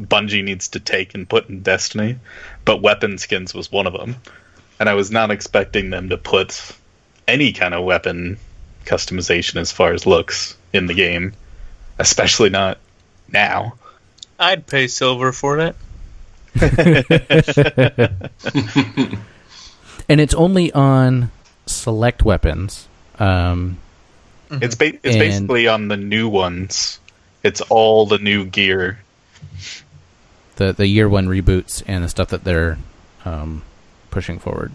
Bungie needs to take and put in Destiny, but weapon skins was one of them, and I was not expecting them to put any kind of weapon customization as far as looks in the game, especially not now. I'd pay silver for that. And it's only on select weapons. Um, It's ba- it's And- basically on the new ones. It's all the new gear. the the year one reboots and the stuff that they're um, pushing forward.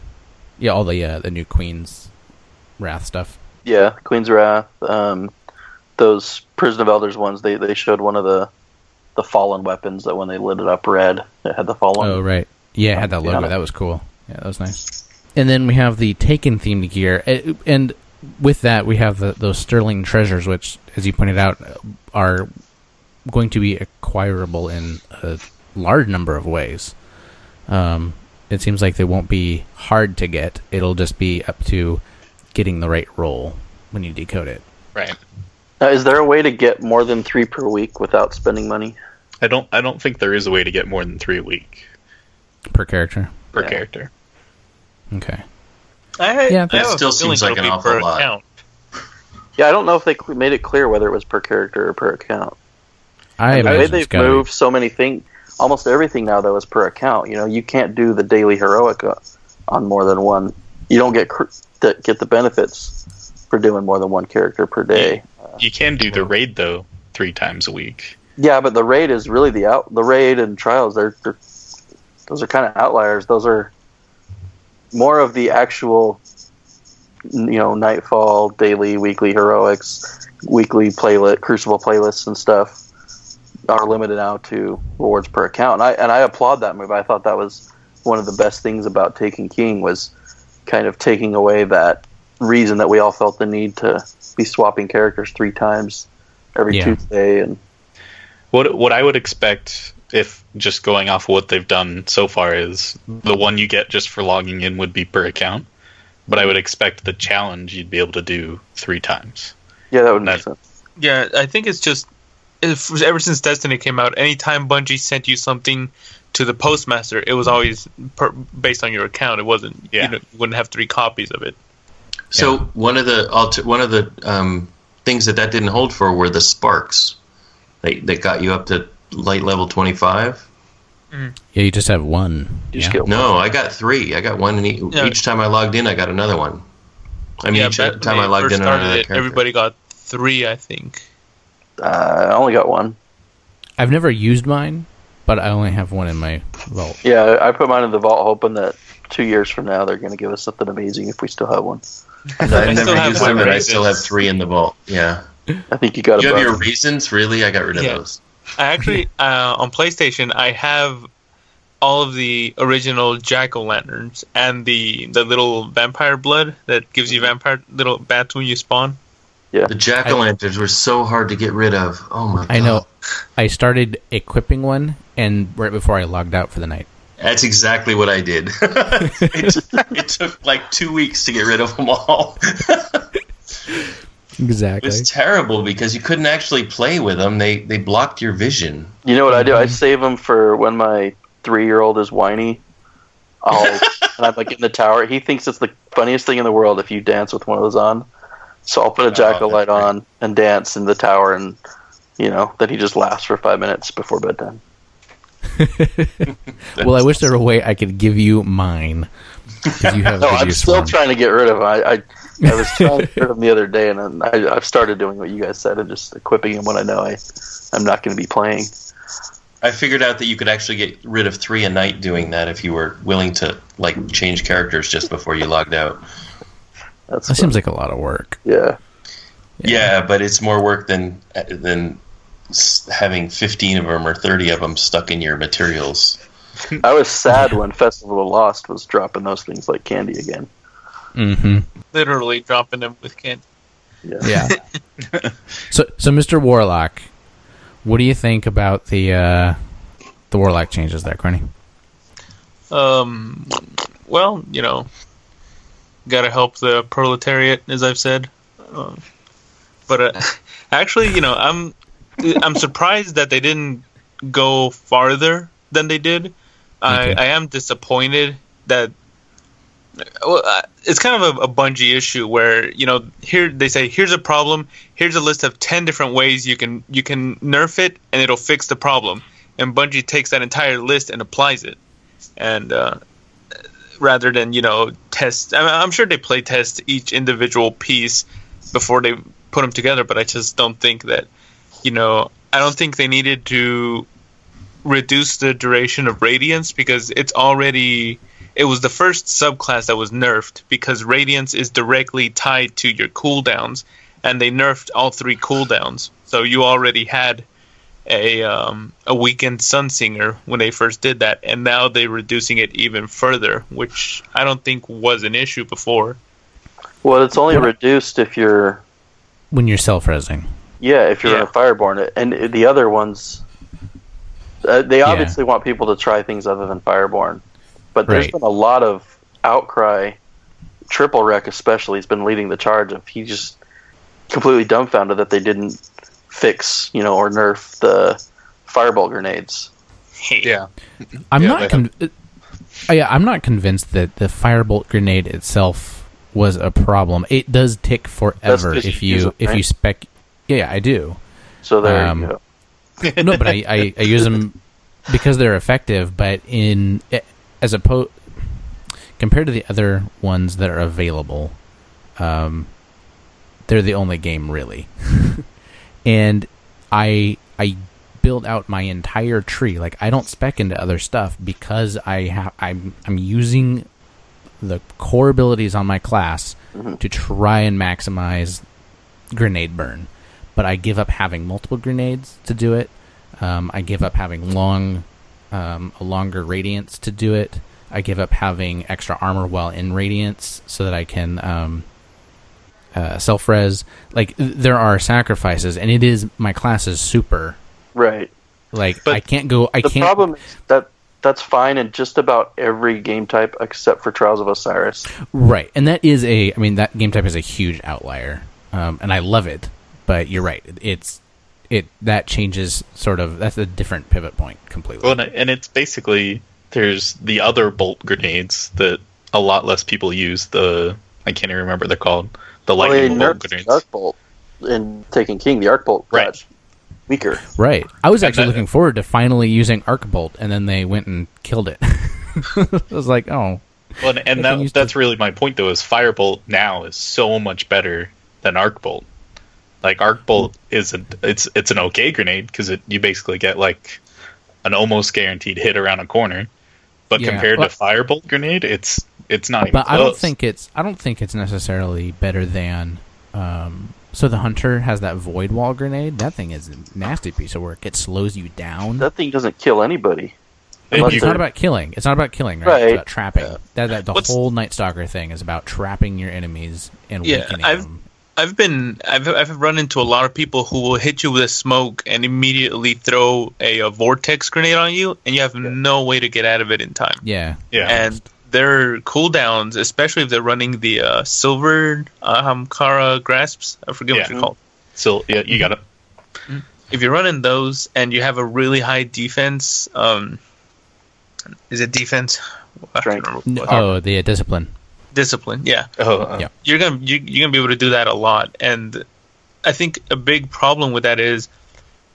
Yeah, all the uh, the new Queen's Wrath stuff. Yeah, Queen's Wrath. Um, those Prison of Elders ones. They they showed one of the the fallen weapons that when they lit it up red, it had the fallen. Oh right, yeah, it had that Yeah. logo. That was cool. Yeah, that was nice. And then we have the Taken themed gear, Uh, and with that we have the, those Sterling treasures, which, as you pointed out, are going to be acquirable in a large number of ways. Um, it seems like they won't be hard to get. It'll just be up to getting the right roll when you decode it. Right. Now, is there a way to get more than three per week without spending money? I don't I don't think there is a way to get more than three a week per character. per Yeah. character. Okay. I, Yeah, I that have still seems like an awful per lot. account. Yeah, I don't know if they made it clear whether it was per character or per account. I The way they've moved so many things, almost everything now though is per account. You know, you can't do the daily heroic uh, on more than one. You don't get cr- get the benefits for doing more than one character per day. You can do the raid though three times a week. Yeah, but the raid is really the out. The raid and trials, they're, they're those are kind of outliers. Those are more of the actual, you know, nightfall, daily, weekly heroics, weekly playlet, crucible playlists and stuff are limited now to rewards per account. And I and I applaud that move. I thought that was one of the best things about Taken King was kind of taking away that reason that we all felt the need to be swapping characters three times every Yeah. Tuesday and What what I would expect if just going off what they've done so far is the one you get just for logging in would be per account. But I would expect the challenge you'd be able to do three times. Yeah, that would make That- sense. Yeah, I think it's just if, ever since Destiny came out, anytime Bungie sent you something to the postmaster, it was always per, based on your account. It wasn't. Yeah. You know, wouldn't have three copies of it. So Yeah. one of the one of the um, things that that didn't hold for were the sparks. They they got you up to light level twenty five. Yeah, you just have one. You yeah. just get No, I got three. I got one in e- Yeah. each time I logged in. I got another one. I mean, yeah, each back when time they I logged in started another it, everybody got three, I think. Uh, I only got one. I've never used mine, but I only have one in my vault. Yeah, I put mine in the vault, hoping that two years from now they're going to give us something amazing if we still have one. I I never still have used them, and I still have three in the vault. Yeah. I think you got You a have your reasons? Really? I got rid of Yeah. those. I actually uh, on PlayStation I have all of the original jack o' lanterns and the the little vampire blood that gives you vampire little bats when you spawn. Yeah. The jack o' lanterns were so hard to get rid of. Oh my god! I know. I started equipping one, and right before I logged out for the night. That's exactly what I did. it, it took like two weeks to get rid of them all. It Exactly. was terrible because you couldn't actually play with them. They they blocked your vision. You know what I do? I mm-hmm. save them for when my three-year-old is whiny. I'll and I'm like in the tower. He thinks it's the funniest thing in the world if you dance with one of those on. So I'll put a oh, jack o' light great. on and dance in the tower, and you know then he just laughs for five minutes before bedtime. well, I wish there were a way I could give you mine. you have No, I'm still for 'em. trying to get rid of them. I, I, I was trying to get rid of them the other day, and I, I've started doing what you guys said and just equipping them when I know I, I'm not going to be playing. I figured out that you could actually get rid of three a night doing that if you were willing to like change characters just before you logged out. That's That seems like a lot of work. yeah. Yeah, but it's more work than than s- having 15 of them or 30 of them stuck in your materials. I was sad when Festival of Lost was dropping those things like candy again. hmm Literally dropping them with candy. Yeah. Yeah. so, so Mr. Warlock, what do you think about the uh, the Warlock changes there, Korny? Um, well, you know, gotta help the proletariat, as I've said. Uh, but uh, actually, you know, I'm I'm surprised that they didn't go farther than they did. I, Okay. I am disappointed that. Well, uh, it's kind of a, a Bungie issue where you know here they say here's a problem, here's a list of ten different ways you can you can nerf it and it'll fix the problem, and Bungie takes that entire list and applies it and uh, rather than you know test I mean, i'm sure they play test each individual piece before they put them together but i just don't think that you know i don't think they needed to reduce the duration of radiance because it's already it was the first subclass that was nerfed because radiance is directly tied to your cooldowns and they nerfed all three cooldowns so you already had a um, a weakened Sunsinger when they first did that, and now they're reducing it even further, which I don't think was an issue before. Well, it's only reduced if you're When you're self-resing. Yeah if you're in Yeah. a Fireborn, and the other ones. Uh, they Yeah. obviously want people to try things other than Fireborn, but there's Right. been a lot of outcry. Triple Wreck especially has been leading the charge of he just completely dumbfounded that they didn't fix you know or nerf the fireball grenades. Yeah. I'm Yeah, not. they Con- uh, yeah, I'm not convinced that the firebolt grenade itself was a problem. It does tick forever if you use you them, if right? you spec. Yeah, I do. So there Um, you go. no, but I, I, I use them because they're effective. But in as opposed compared to the other ones that are available, um, they're the only game really. and I I build out my entire tree. Like I don't spec into other stuff because I have I'm I'm using the core abilities on my class to try and maximize grenade burn. But I give up having multiple grenades to do it. Um, I give up having long, um, a longer radiance to do it. I give up having extra armor while in radiance so that I can um, uh, self res. Like there are sacrifices, and it is my class is super. Right. Like But I can't go. I the can't. The problem is that that's fine in just about every game type except for Trials of Osiris. Right, and that is a. I mean, that game type is a huge outlier, um, and I love it. But you're right. It's it that changes sort of. That's a different pivot point completely. Well, and it's basically there's the other bolt grenades that a lot less people use. The I can't even remember what they're called. The Well, lightning they bolt nerfed the grenades. Arc Bolt in Taken King. The Arc Bolt Right. got weaker. Right. I was actually that- looking forward to finally using Arc Bolt, and then they went and killed it. I was like, oh, Well, and, and that, use that's really my point, though. Is Firebolt now is so much better than Arc Bolt. Like Arc Bolt is a, it's it's an okay grenade because it you basically get like an almost guaranteed hit around a corner, but Yeah, compared but- to Firebolt grenade, it's it's not even but close. I don't think it's. I don't think it's necessarily better than. Um, so the hunter has that void wall grenade. That thing is a nasty piece of work. It slows you down. That thing doesn't kill anybody. Unless it's not about killing. It's not about killing, right? Right. It's about trapping. That, that the What's- whole Night Stalker thing is about trapping your enemies and Yeah, weakening I've- them. I've been I've I've run into a lot of people who will hit you with a smoke and immediately throw a, a vortex grenade on you, and you have no way to get out of it in time. Yeah. yeah. And their cooldowns, especially if they're running the uh, silver um, Kara grasps, I forget what Yeah. they're called. so yeah, you got it. if you're running those and you have a really high defense, um, is it defense? I Strength. remember N- what- Oh, the uh, discipline. Discipline. Yeah, Oh, uh, Yeah. you're gonna you, you're gonna be able to do that a lot. And I think a big problem with that is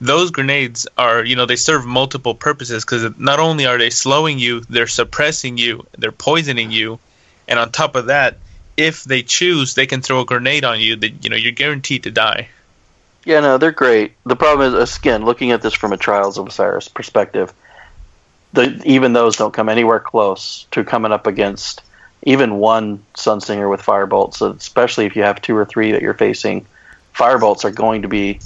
those grenades are you know they serve multiple purposes because not only are they slowing you, they're suppressing you, they're poisoning you, and on top of that, if they choose, they can throw a grenade on you that you know you're guaranteed to die. Yeah, no, they're great. The problem is, again, looking at this from a Trials of Osiris perspective, the, even those don't come anywhere close to coming up against even one Sunsinger with Firebolts, so especially if you have two or three that you're facing. Firebolts are going to be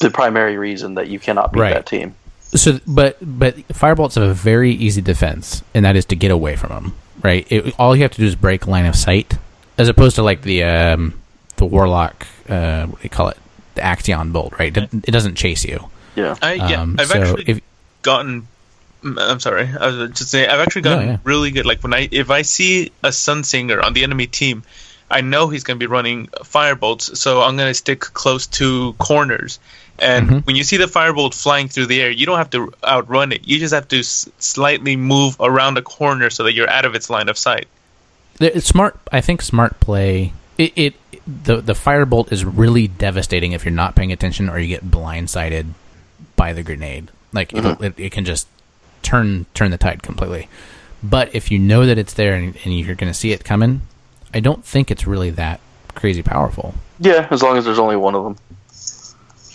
the primary reason that you cannot beat Right. that team. So, but but firebolts have a very easy defense, and that is to get away from them. Right. It, all you have to do is break line of sight, as opposed to like the um, the warlock. Uh, what do you call it? The Axion bolt. Right. It, it doesn't chase you. Yeah. I, yeah, Um, I've so actually if gotten. Mm, I'm sorry. I was just saying I've actually gotten No, yeah. really good. Like when I if I see a Sunsinger on the enemy team, I know he's going to be running firebolts, so I'm going to stick close to corners. And Mhm. when you see the firebolt flying through the air, you don't have to outrun it. You just have to s- slightly move around a corner so that you're out of its line of sight. It's smart. I think smart play. It, it the the firebolt is really devastating if you're not paying attention or you get blindsided by the grenade. Like it'll, it, it can just turn turn the tide completely. But if you know that it's there and, and you're going to see it coming, I don't think it's really that crazy powerful. Yeah, as long as there's only one of them.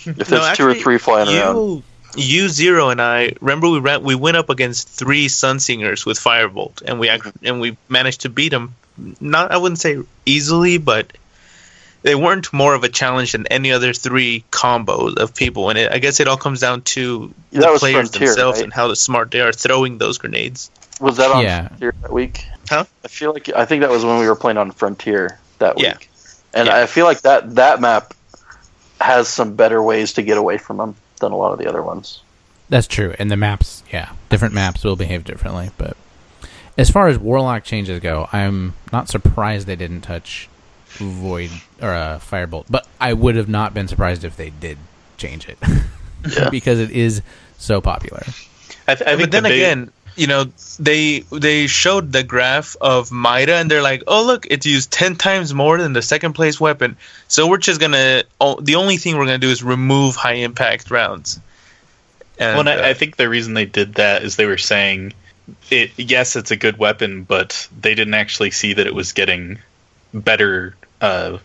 If there's two or three flying around, you, You zero and I remember we ran we went up against three Sun Singers with Firebolt and we act, and we managed to beat them. Not I wouldn't say easily, but they weren't more of a challenge than any other three combos of people. And it, I guess it all comes down to That the players Frontier, themselves right? and how smart they are throwing those grenades. was that on Yeah. Frontier that week? Huh? I feel like I think that was when we were playing on Frontier that Yeah. week, and Yeah. I feel like that that map has some better ways to get away from them than a lot of the other ones. That's true. And the maps, yeah, different maps will behave differently. But as far as warlock changes go, I'm not surprised they didn't touch void or a firebolt. But I would have not been surprised if they did change it Yeah. because it is so popular. I, th- I think but then the big- again, you know, they they showed the graph of Mida, and they're like, "Oh, look, it's used ten times more than the second place weapon." So we're just gonna. Oh, the only thing we're gonna do is remove high impact rounds. And, Well, and uh, I, I think the reason they did that is they were saying, it, yes, it's a good weapon, but they didn't actually see that it was getting better, uh,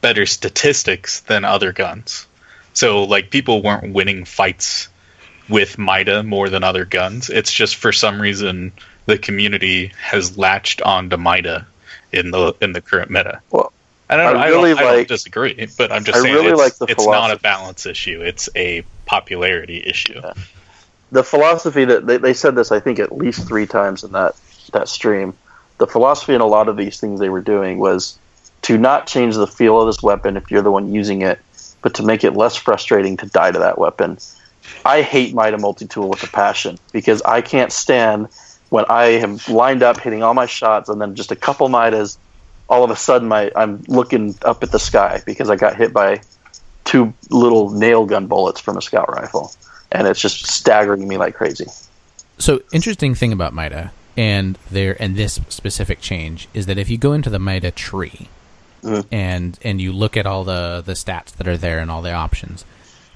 better statistics than other guns. So, like, people weren't winning fights with Mida more than other guns. It's just for some reason the community has latched on to Mida in the in the current meta. Well, I don't, I I really don't, I don't like- disagree, but I'm just I saying really it's, like the it's not a balance issue. It's a popularity issue. the philosophy that they, they said this I think at least three times in that that stream. The philosophy in a lot of these things they were doing was to not change the feel of this weapon if you're the one using it, but to make it less frustrating to die to that weapon. I hate Mida multi tool with a passion because I can't stand when I am lined up hitting all my shots and then just a couple Midas, all of a sudden my I'm looking up at the sky because I got hit by two little nail gun bullets from a scout rifle and it's just staggering me like crazy. So interesting thing about Mida and there and this specific change is that if you go into the Mida tree Mhm. and and you look at all the the stats that are there and all the options,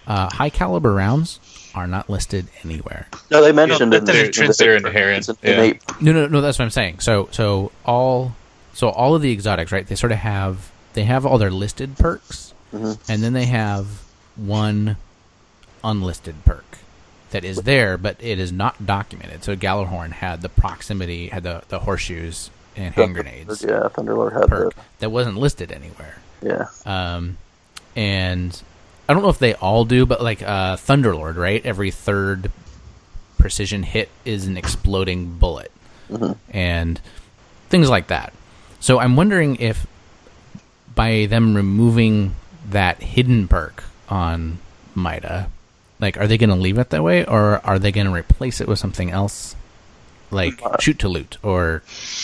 uh, high caliber rounds are not listed anywhere. No, they mentioned Yeah, it. they're in- intrinsic. They're inherent. It's an yeah. No, no, no. That's what I'm saying. So, so all, so all of the exotics, right? They sort of have they have all their listed perks, Mhm. and then they have one unlisted perk that is there, but it is not documented. So Gjallarhorn had the proximity, had the the horseshoes and hand grenades Yeah, Thunderlord had perk that wasn't listed anywhere. yeah. Um, and I don't know if they all do, but like uh, Thunderlord, right? Every third precision hit is an exploding bullet, and things like that. So I'm wondering if by them removing that hidden perk on Mida, like, are they going to leave it that way, or are they going to replace it with something else, like shoot to loot, or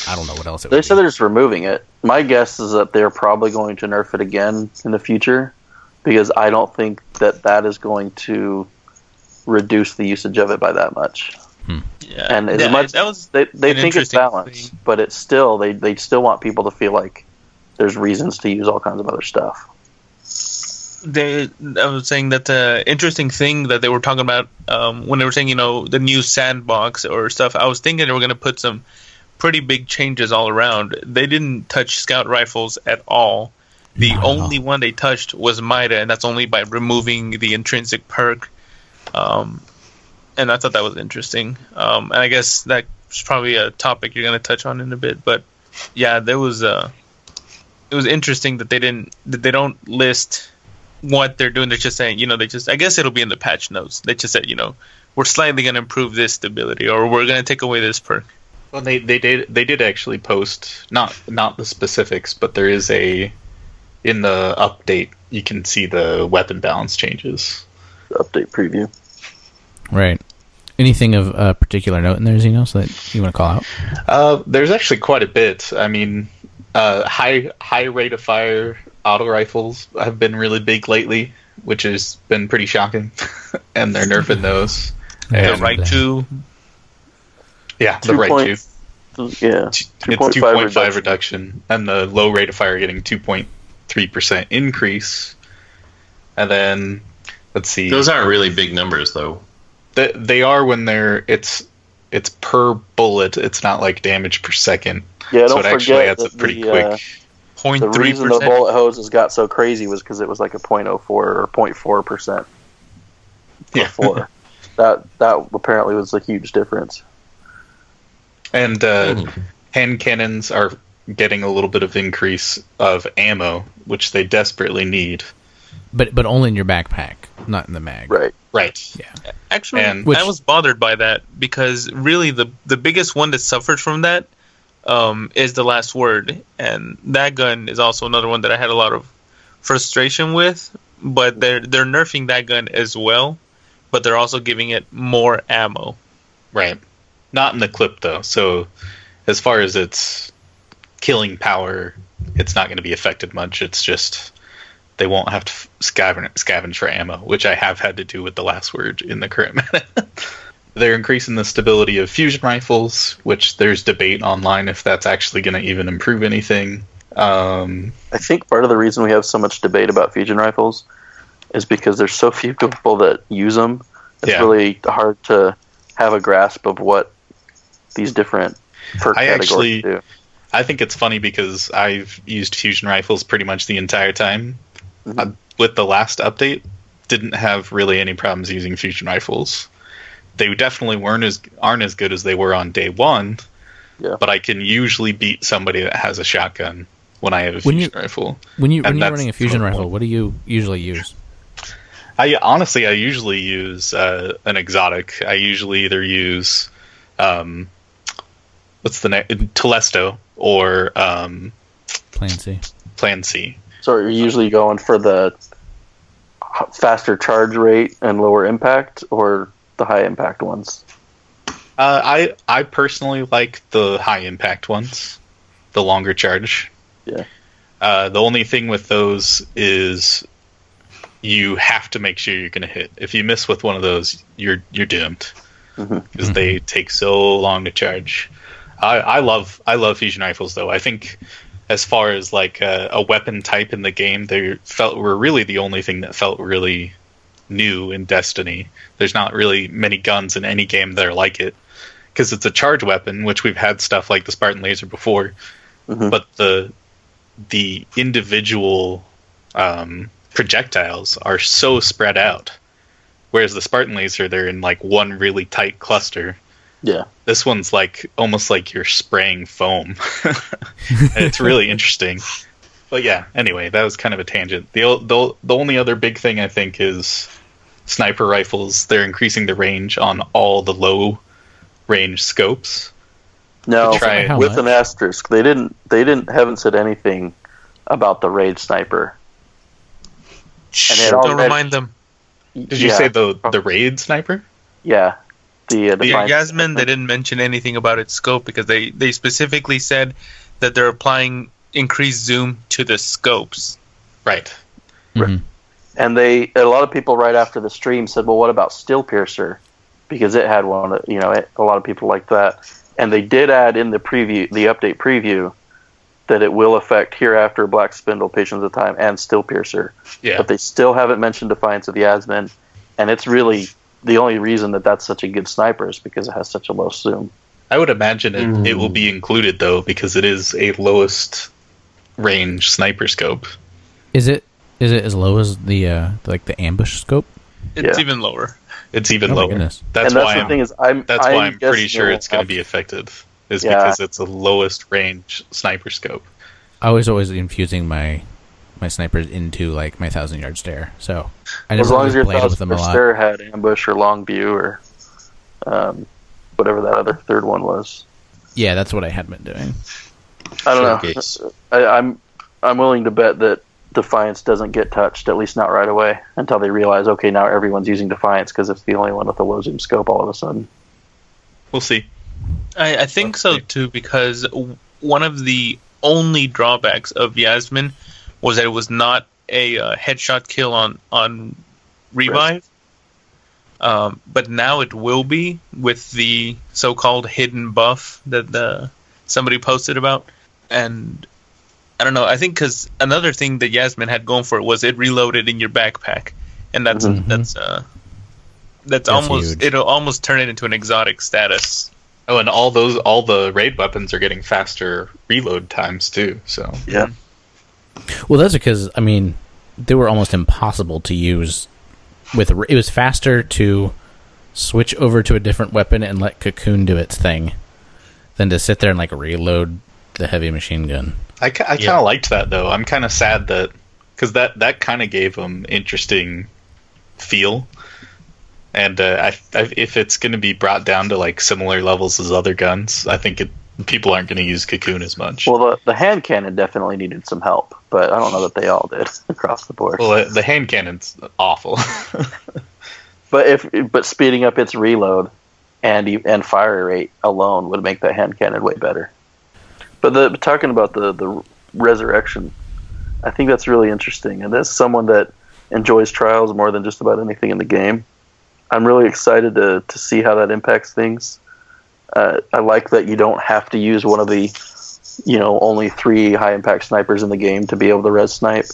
I don't know what else it They would said be. they're just removing it. My guess is that they're probably going to nerf it again in the future because I don't think that that is going to reduce the usage of it by that much. Hmm. yeah, And as yeah, much that was they they think it's balanced, thing. but it's still they they still want people to feel like there's reasons to use all kinds of other stuff. They, I was saying that the interesting thing that they were talking about um, when they were saying, you know, the new sandbox or stuff. I was thinking they were going to put some pretty big changes all around. They didn't touch scout rifles at all. The Not only one they touched was Mida, and that's only by removing the intrinsic perk. Um, and I thought that was interesting. Um, and I guess that's probably a topic you're going to touch on in a bit. But yeah, there was uh, it was interesting that they didn't that they don't list what they're doing. They're just saying, you know, they just I guess it'll be in the patch notes. They just said, you know, we're slightly going to improve this stability, or we're going to take away this perk. Well, they they did they did actually post not not the specifics, but there is a in the update you can see the weapon balance changes. Update preview. Right. Anything of a particular note in there, Xenos, that you want to call out? Uh, there's actually quite a bit. I mean, uh, high high rate of fire auto rifles have been really big lately, which has been pretty shocking, and they're nerfing those. Yeah, the right to Yeah, the right point- to. Yeah. It's 2.5 2.5 reduction. reduction. and the low rate of fire getting 2.3% increase. And then, let's see. Those aren't really big numbers, though. They, they are when they're it's it's per bullet. It's not like damage per second. Yeah, so don't it actually forget adds up pretty the, quick. uh, point the reason the bullet hoses got so crazy was because it was like a .04 or 0.4 percent. Yeah. Before that, that apparently was a huge difference. and uh, Hmm. hand cannons are getting a little bit of increase of ammo, which they desperately need. But but only in your backpack, not in the mag. Right. Right. Yeah. Actually, And- Which- I was bothered by that because really the the biggest one that suffered from that um, is the last word, and that gun is also another one that I had a lot of frustration with. But they're they're nerfing that gun as well, but they're also giving it more ammo. Right. Not in the clip though. So as far as its killing power, it's not going to be affected much. It's just they won't have to scavenge, scavenge for ammo, which I have had to do with the last word in the current meta. They're increasing the stability of fusion rifles, which there's debate online if that's actually going to even improve anything. Um, I think part of the reason we have so much debate about fusion rifles is because there's so few people that use them. It's Yeah. really hard to have a grasp of what these different perk I categories actually- do. I think it's funny because I've used fusion rifles pretty much the entire time. Mhm. Uh, with the last update, didn't have really any problems using fusion rifles. They definitely weren't as aren't as good as they were on day one. Yeah. But I can usually beat somebody that has a shotgun when I have a When you- fusion rifle. When you when you're running a fusion rifle, point. what do you usually use? I honestly, I usually use uh, an exotic. I usually either use, um, what's the name, Telesto or um, Plan C. Plan C. So you're usually going for the faster charge rate and lower impact, or the high impact ones. Uh, I I personally like the high impact ones, the longer charge. Yeah. Uh, the only thing with those is you have to make sure you're going to hit. If you miss with one of those, you're you're doomed because they take so long to charge. I, I love I love fusion rifles though. I think as far as like a, a weapon type in the game, they felt were really the only thing that felt really new in Destiny. There's not really many guns in any game that are like it because it's a charge weapon, which we've had stuff like the Spartan laser before, Mhm. but the the individual um, projectiles are so spread out. Whereas the Spartan laser, they're in like one really tight cluster. Yeah. This one's like almost like you're spraying foam. It's really interesting. But yeah, anyway, that was kind of a tangent. The, the the only other big thing I think is sniper rifles. They're increasing the range on all the low range scopes. No, To try How with much? an asterisk. They didn't. They didn't. Haven't said anything about the raid sniper. And it Don't already- remind them. Did you Yeah. say the the raid sniper? Yeah. The uh, The Defiant Yasmin, they didn't mention anything about its scope because they, they specifically said that they're applying increased zoom to the scopes. Right. Mhm. And they a lot of people right after the stream said, "Well, what about Steel Piercer?" Because it had one. You know, it, a lot of people like that. And they did add in the preview, the update preview, that it will affect hereafter, Black Spindle, Patience and Time, and Steel Piercer. Yeah. But they still haven't mentioned Defiance of the Yasmin, and it's really the only reason that that's such a good sniper is because it has such a low zoom. I would imagine it, it will be hmm. included though because it is a lowest range sniper scope. Is it is it as low as the uh, like the ambush scope? It's Yeah. even lower. It's even Oh lower. goodness. That's that's why the I'm, thing is, I'm that's why I'm pretty sure it's going to be effective. Is Yeah. because it's the lowest range sniper scope. I was always infusing my my snipers into like my thousand yard stare. So I have- As long as your played with thousand them a. Stare had ambush or long view or um, whatever that other third one was. Yeah, that's what I had been doing. I don't Showcase. know. I, I'm I'm willing to bet that Defiance doesn't get touched, at least not right away, until they realize, okay, now everyone's using Defiance because it's the only one with a low zoom scope all of a sudden. We'll see. I, I think so too because one of the only drawbacks of Yasmin was that it was not a uh, headshot kill on on revive. Um, but now it will be with the so-called hidden buff that the somebody posted about, and I don't know. I think because another thing that Yasmin had going for it was it reloaded in your backpack, and that's Mhm. that's uh that's, That's almost huge. it'll almost turn it into an exotic status. Oh, and all those all the raid weapons are getting faster reload times too. So Yeah. Well, that's because I mean they were almost impossible to use. With it was faster to switch over to a different weapon and let Cocoon do its thing than to sit there and like reload the heavy machine gun. I, I kind of Yeah. liked that though. I'm kind of sad that because that that kind of gave them interesting feel. And uh, I, I, if it's going to be brought down to like similar levels as other guns, I think it, people aren't going to use Cocoon as much. Well, the, the hand cannon definitely needed some help, but I don't know that they all did across the board. Well, the hand cannon's awful. But if but speeding up its reload and e- and fire rate alone would make that hand cannon way better. But the talking about the the resurrection, I think that's really interesting. And as someone that enjoys trials more than just about anything in the game, I'm really excited to to see how that impacts things. Uh, I like that you don't have to use one of the you know only three high impact snipers in the game to be able to res snipe,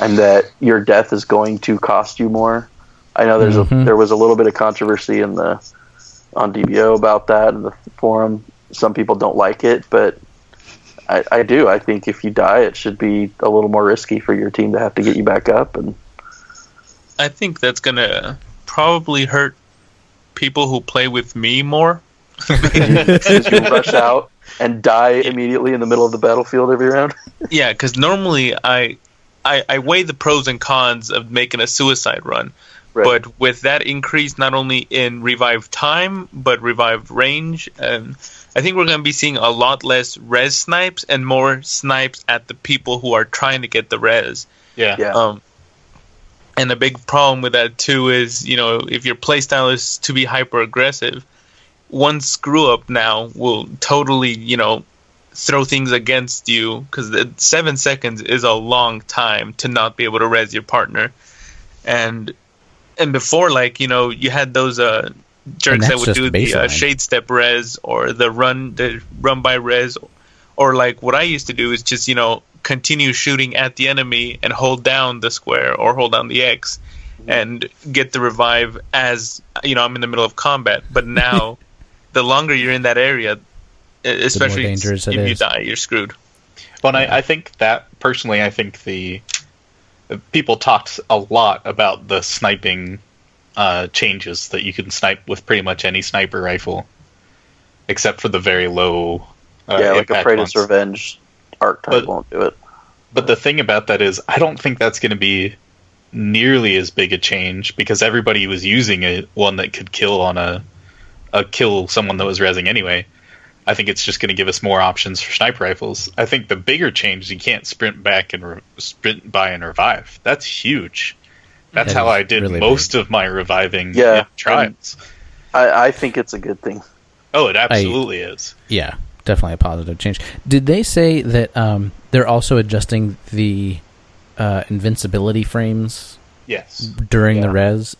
and that your death is going to cost you more. I know there's a Mhm. there was a little bit of controversy in the on DBO about that in the forum. Some people don't like it, but I, I do. I think if you die, it should be a little more risky for your team to have to get you back up. And I think that's gonna probably hurt people who play with me more. as you rush out and die immediately in the middle of the battlefield every round. Yeah, because normally I, I I weigh the pros and cons of making a suicide run, Right. but with that increase not only in revived time but revived range, um, I think we're gonna be seeing a lot less res snipes and more snipes at the people who are trying to get the res. yeah. Yeah. Um, and a big problem with that too is, you know, if your playstyle is to be hyper aggressive, one screw up now will totally, you know, throw things against you because seven seconds is a long time to not be able to res your partner, and and before like you know you had those uh jerks that would just do the uh, shade step res or the run the run by res or like what I used to do is just you know continue shooting at the enemy and hold down the square or hold down the X and get the revive as you know I'm in the middle of combat. But now, the longer you're in that area, especially dangerous if you is. die, you're screwed. But I, I think that personally, I think the people talked a lot about the sniping uh, changes that you can snipe with pretty much any sniper rifle, except for the very low. Uh, yeah, like a ones. Revenge archetype But- won't do it. But the thing about that is, I don't think that's going to be nearly as big a change because everybody was using a one that could kill on a, a kill someone that was resing anyway. I think it's just going to give us more options for sniper rifles. I think the bigger change is you can't sprint back and re- sprint by and revive. That's huge. That's That how is I did really most of my reviving Yeah, in trials. I, I think it's a good thing. Oh, it absolutely is. Yeah, definitely a positive change. Did they say that um, they're also adjusting the uh, invincibility frames Yes. during the res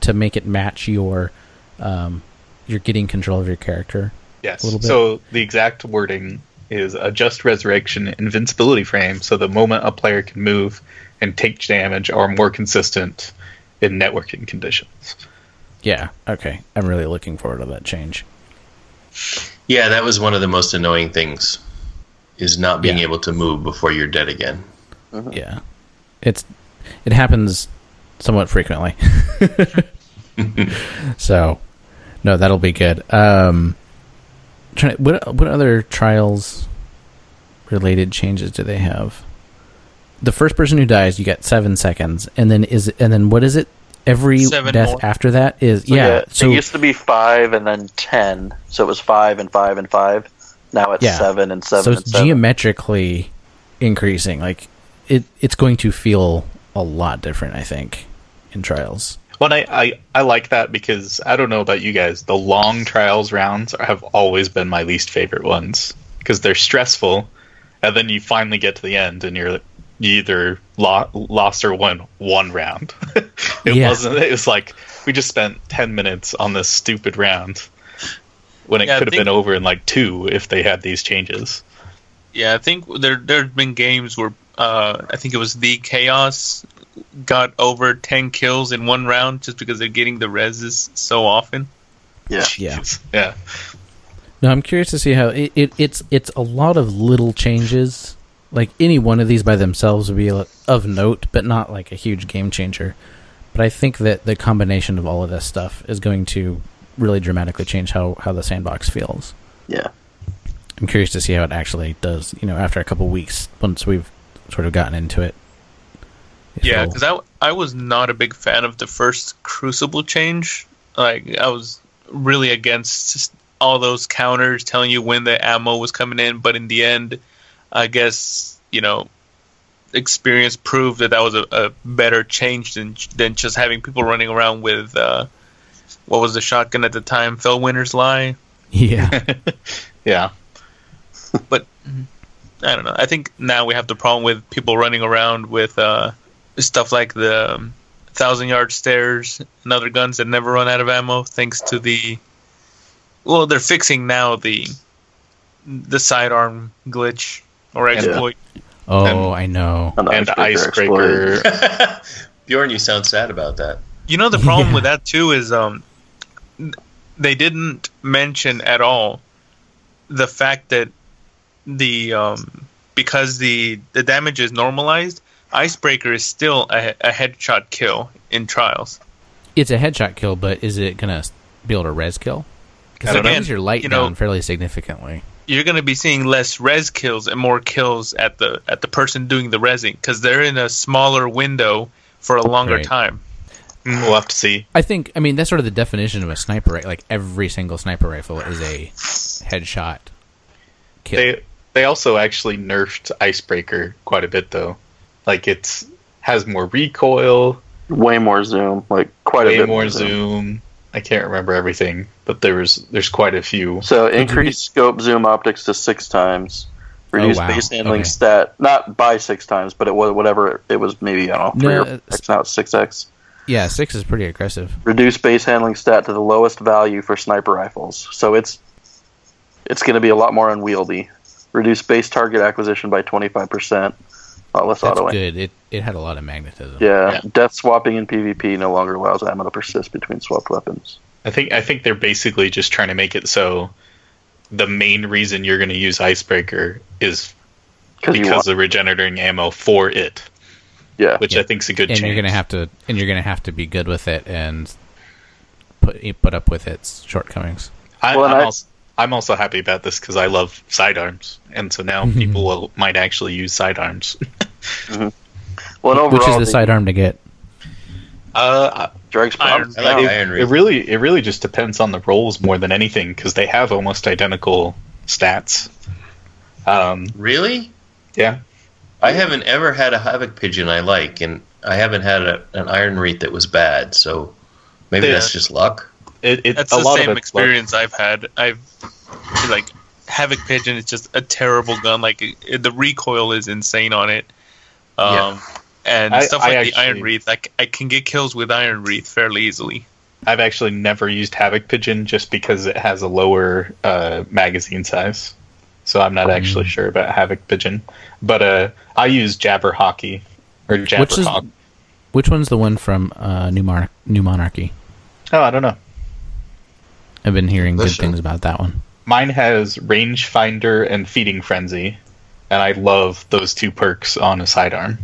to make it match your um, you're getting control of your character? Yes. a little bit. So the exact wording is adjust resurrection invincibility frame so the moment a player can move and take damage are more consistent in networking conditions. Yeah. Okay. I'm really looking forward to that change. Yeah, that was one of the most annoying things, is not being Yeah. able to move before you're dead again. Yeah. It's it happens somewhat frequently. so, no, that'll be good. Um, trying what what other trials related changes do they have? The first person who dies, you get seven seconds, and then is and then what is it? Every Seven death more. after that is So, yeah. So it used to be five and then ten, so it was five and five and five. Now it's Yeah. seven and seven so and it's seven. geometrically increasing. Like it, it's going to feel a lot different. I think in trials. Well, I, I, I like that because I don't know about you guys. The long trials rounds have always been my least favorite ones because they're stressful, and then you finally get to the end and you're you either lo- lost or won one round. it Yeah. wasn't. It was like we just spent ten minutes on this stupid round when it Yeah, I could have think- been over in like two if they had these changes. Yeah, I think there there's been games where uh, I think it was the Chaos got over ten kills in one round just because they're getting the reses so often. yeah. Yeah. Yeah. No, I'm curious to see how it, it it's it's a lot of little changes. Like any one of these by themselves would be of note, but not like a huge game changer. But I think that the combination of all of this stuff is going to really dramatically change how how the sandbox feels. Yeah. I'm curious to see how it actually does. You know, after a couple weeks, once we've sort of gotten into it. Yeah, because I I was not a big fan of the first Crucible change. Like I was really against all those counters telling you when the ammo was coming in, but in the end, I guess you know, experience proved that that was a, a better change than than just having people running around with uh, what was the shotgun at the time, Fellwinter's Lie. yeah, Yeah. but I don't know. I think now we have the problem with people running around with uh, stuff like the um, thousand yard stairs and other guns that never run out of ammo, thanks to the. Well, they're fixing now the the sidearm glitch or And- exploit. oh, And- I know. An And icebreaker Beorn, you sound sad about that. You know the problem Yeah. with that too is um they didn't mention at all the fact that the um because the the damage is normalized, icebreaker is still a, a headshot kill in trials. It's a headshot kill, but is it gonna be able to res kill? Because it don't brings your light You know- down fairly significantly. You're going to be seeing less res kills and more kills at the at the person doing the resing because they're in a smaller window for a longer Right. time. Mm, we'll have to see. I think. I mean, that's sort of the definition of a sniper. Right? Like every single sniper rifle is a headshot kill. They they also actually nerfed icebreaker quite a bit though. Like it's has more recoil, Way more zoom, like quite a bit more zoom. I can't remember everything, but there was there's quite a few. So you increase scope zoom optics to six times. Oh, Reduce wow. base handling Okay. stat, not by six times, but it was whatever it was. Maybe I don't know, three No, or uh, it's- X. Now it's six X. yeah, six is pretty aggressive. Reduce base handling stat to the lowest value for sniper rifles. So it's it's going to be a lot more unwieldy. Reduce base target acquisition by twenty five percent. A lot less That's auto aim. good. It it had a lot of magnetism. Yeah. Yeah. death swapping in PvP no longer allows ammo to persist between swapped weapons. I think I think they're basically just trying to make it so the main reason you're going to use icebreaker is Because you because want, of regenerating ammo for it, yeah, which Yeah. I think is a good and change. you're gonna have to and you're gonna have to be good with it and put put up with its shortcomings. I, Well, and I'm, I- also, I'm also happy about this because I love sidearms, and so now Mm-hmm. people will, might actually use sidearms. well, overall, Which is the the sidearm to get? uh, Drake's Iron- I like now. Iron it really it really just depends on the roles more than anything because they have almost identical stats. Um, Really? yeah, I haven't ever had a havoc pigeon I like, and I haven't had a, an iron wreath that was bad. So maybe Yeah. that's just luck. It, it, That's a the lot same of it's luck. experience I've had. I've like Havoc Pigeon is just a terrible gun. Like it, the recoil is insane on it. Um, Yeah. And I- stuff I like the Iron Wreath, like I can get kills with Iron Wreath fairly easily. I've actually never used Havoc Pigeon just because it has a lower uh, magazine size. so I'm not actually Mm. sure about Havoc Pigeon. But uh, I use Jabberwocky or Which is which one's the one from uh, New Mon- New Monarchy? Oh, I don't know. I've been hearing good Listen. things about that one. Mine has Rangefinder and Feeding Frenzy, and I love those two perks on a sidearm.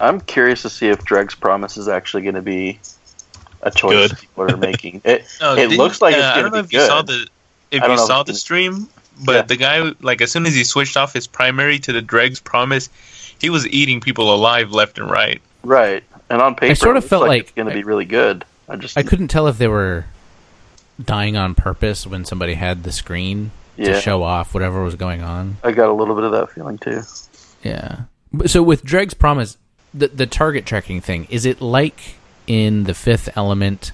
I'm curious to see if Dreg's Promise is actually going to be a choice Good. people are making. It No, it looks like it's uh, I going to be if you saw good. the if I don't you know saw it's the stream, but Yeah. the guy like as soon as he switched off his primary to the Dregs Promise, he was eating people alive left and right. Right, and on paper, I sort of looks felt like, like- it's going to be really good. I just I couldn't tell if they were dying on purpose when somebody had the screen yeah, to show off whatever was going on. I got a little bit of that feeling too. Yeah. So with Dreg's Promise, the the target tracking thing is it like in the Fifth Element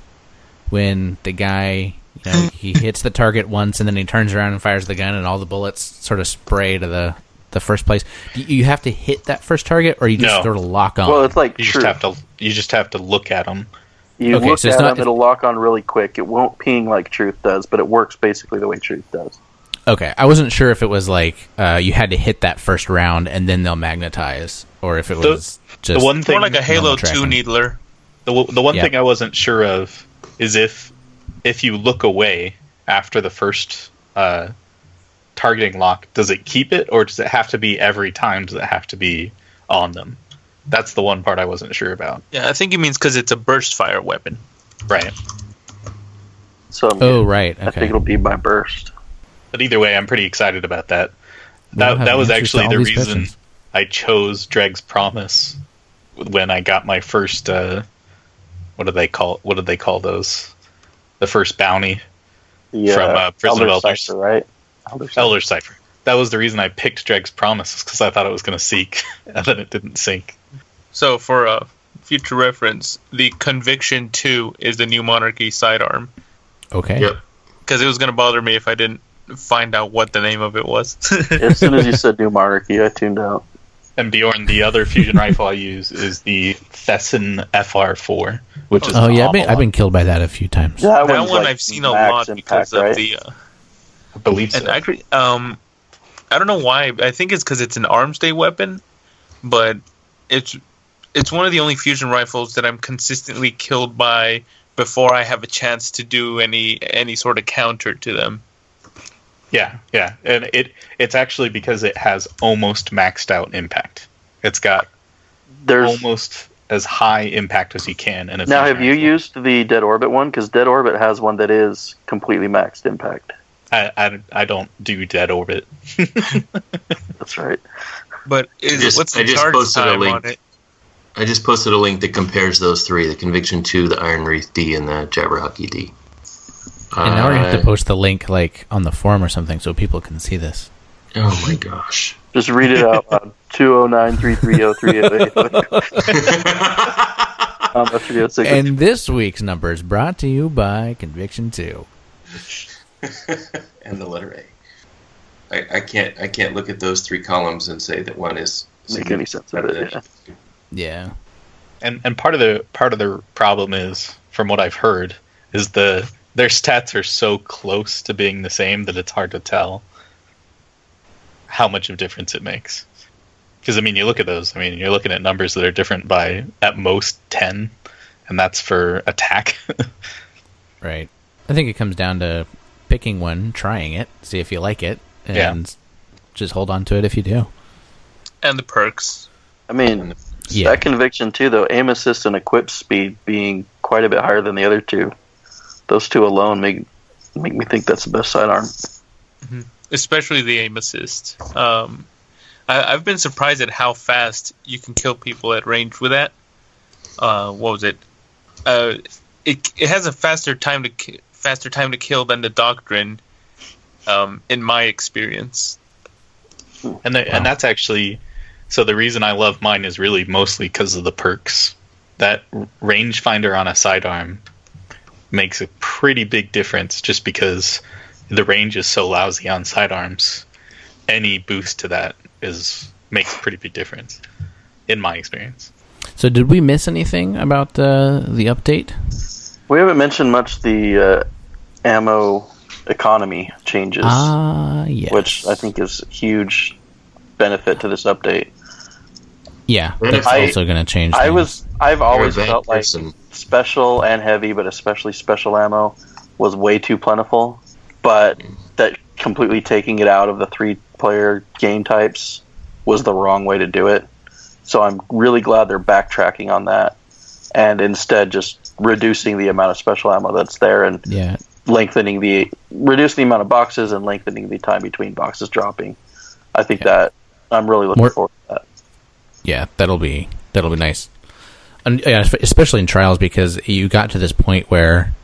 when the guy you know he hits the target once and then he turns around and fires the gun and all the bullets sort of spray to the the first place. Do you have to hit that first target or you just No. sort of lock on? Well, it's like You Truth. just have to you just have to look at them. You Okay, look so it's at not- them, it'll lock on really quick. It won't ping like Truth does, but it works basically the way Truth does. Okay, I wasn't sure if it was like uh, you had to hit that first round and then they'll magnetize, or if it The- was just the one thing More like a Halo Two needler. The, the one Yeah. thing I wasn't sure of is if if you look away after the first uh, targeting lock, does it keep it or does it have to be every time? Does it have to be on them? That's the one part I wasn't sure about. Yeah, I think it means because it's a burst fire weapon. Right. So I'm- Oh right, I think it'll be by burst. But either way, I'm pretty excited about that. We'll That that was actually the reason questions. I chose Dreg's Promise when I got my first. Uh, what do they call? What did they call those? The first bounty, The, From, uh, Prison of Elder Elders. Cipher, right? Elder Cipher. Elder Cipher. That was the reason I picked Dreg's Promise because I thought it was going to seek, and then it didn't sink. So for a future reference, the Conviction Two is the New Monarchy sidearm Okay. Yep. because it was going to bother me if I didn't find out what the name of it was. as soon as you said New Monarchy, I tuned out. And Beorn, the other fusion rifle I use is the Thesan FR4, which is Oh yeah, I've been. I've been killed by that a few times. That, that one like I've seen a lot impact, because of right? the. Uh, I believe so. and actually, um, I don't know why. I think it's because it's an arms day weapon, but it's it's one of the only fusion rifles that I'm consistently killed by before I have a chance to do any any sort of counter to them. Yeah, yeah, and it it's actually because it has almost maxed out impact. It's got There's almost as high impact as you can. In a now. Have you rifle. used the Dead Orbit one? Because Dead Orbit has one that is completely maxed impact. I, I, I don't do dead orbit. That's right. But is, just- what's I the just charge posted a time link. on it? I just posted a link that compares those three: the Conviction Two, the Iron Wreath D, and the Jabberwocky D. And now we have to post the link like on the forum or something so people can see this. Oh my gosh! Just read it out loud. Two oh nine three three zero three eight eight. Um, that's three oh six. And this week's number is brought to you by Conviction Two. and the letter A. I, I can't I can't look at those three columns and say that one is Make any sense of it, yeah. Yeah. And and part of the part of the problem is, from what I've heard, is the their stats are so close to being the same that it's hard to tell how much of a difference it makes. Because I mean, you look at those. I mean, you're looking at numbers that are different by at most ten, and that's for attack. Right. I think it comes down to picking one, trying it, see if you like it, and Yeah. just hold on to it if you do. And the perks. I mean, Yeah. that conviction too, though, aim assist and equip speed being quite a bit higher than the other two. Those two alone make make me think that's the best sidearm. especially the aim assist. Um, I, I've been surprised at how fast you can kill people at range with that. Uh, what was it? Uh, it it has a faster time to ki- faster time to kill than the doctrine. Um, in my experience, And the, and that's actually so the reason I love mine is really mostly because of the perks. That rangefinder on a sidearm makes a pretty big difference just because the range is so lousy on sidearms. Any boost to that is makes a pretty big difference in my experience. So did we miss anything about the the update? We haven't mentioned much the uh, ammo economy changes, Ah, yes. which I think is a huge benefit to this update. Yeah, And that's I- also going to change. I things. was I've always bad felt like special and heavy, but especially special ammo was way too plentiful. But that completely taking it out of the three player game types was the wrong way to do it. So I'm really glad they're backtracking on that and instead just reducing the amount of special ammo that's there and yeah. lengthening the reducing the amount of boxes and lengthening the time between boxes dropping. I think Yeah. that I'm really looking More- forward to that. Yeah, that'll be that'll be nice. And yeah, especially in trials because you got to this point where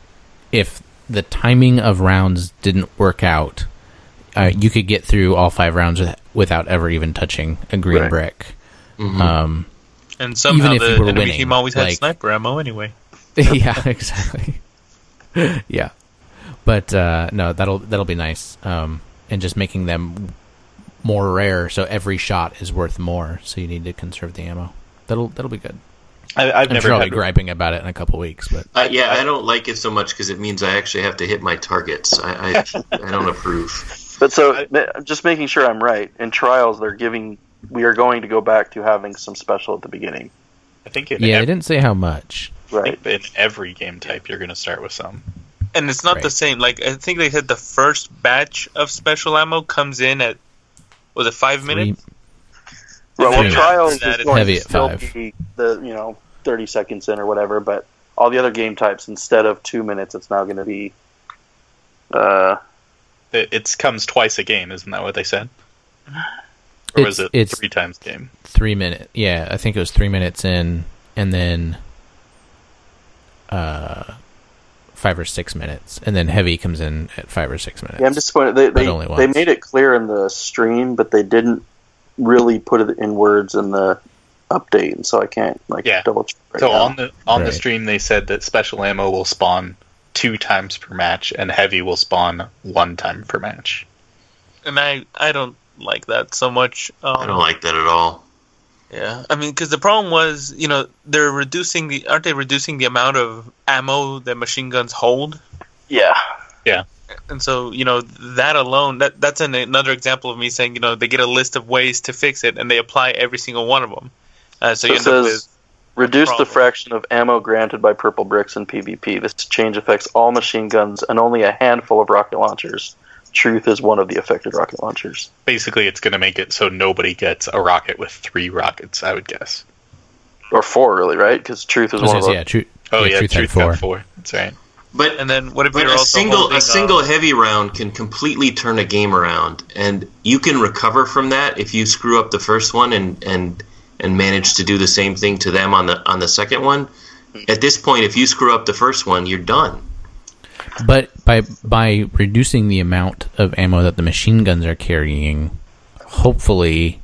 if the timing of rounds didn't work out, uh, you could get through all five rounds with, without ever even touching a green Right. brick. Mhm. Um, And somehow Even if you the were enemy winning, team always had sniper ammo anyway. yeah, exactly. yeah, but uh, no, that'll that'll be nice, um, and just making them more rare, so every shot is worth more. So you need to conserve the ammo. That'll that'll be good. I, I've I'm never sure I'll be griping about it in a couple weeks, but Uh, yeah, I don't like it so much because it means I actually have to hit my targets. I, I, I don't approve. But so, ma- just making sure I'm right. In trials, they're giving. We are going to go back to having some special at the beginning, I think in, yeah, I didn't say how much. right? in every game type you're going to start with some. And it's not the same. Like I think they said the first batch of special ammo comes in at was it five Three- minutes? Right. Well, Heavy. trials That is is going heavy to at still five. be the you know 30 seconds in or whatever. But all the other game types, instead of two minutes, it's now going to be. Uh, It it's comes twice a game, isn't that what they said? Or was It's- it it's- three times game? three minute. Yeah, I think it was three minutes in, and then uh, five or six minutes, and then heavy comes in at five or six minutes. yeah, I'm disappointed. They they, only they made it clear in the stream, but they didn't really put it in words in the update, and so I can't like Yeah. double check. Right so now. on the on the stream they said that special ammo will spawn two times per match, and heavy will spawn one time per match. And I I don't like that so much. Um, I don't like that at all. Yeah, I mean, because the problem was, you know, they're reducing the aren't they reducing the amount of ammo that machine guns hold? yeah, Yeah. And so, you know, that alone, that that's an, another example of me saying, you know, they get a list of ways to fix it, and they apply every single one of them. Uh, so So you it end up says- with Reduce the fraction of ammo granted by purple bricks in PvP. This change affects all machine guns and only a handful of rocket launchers. Truth is one of the affected rocket launchers. Basically, it's going to make it so nobody gets a rocket with three rockets. I would guess. Or four, really, right? Because Truth is I was one of gonna the. say, yeah, true. Oh yeah, Truth had truth four. got four. That's right. But and then what if But you're a also single holding, a single uh, heavy round can completely turn a game around, and you can recover from that if you screw up the first one and and and manage to do the same thing to them on the on the second one. At this point, if you screw up the first one, you're done. But by by reducing the amount of ammo that the machine guns are carrying, hopefully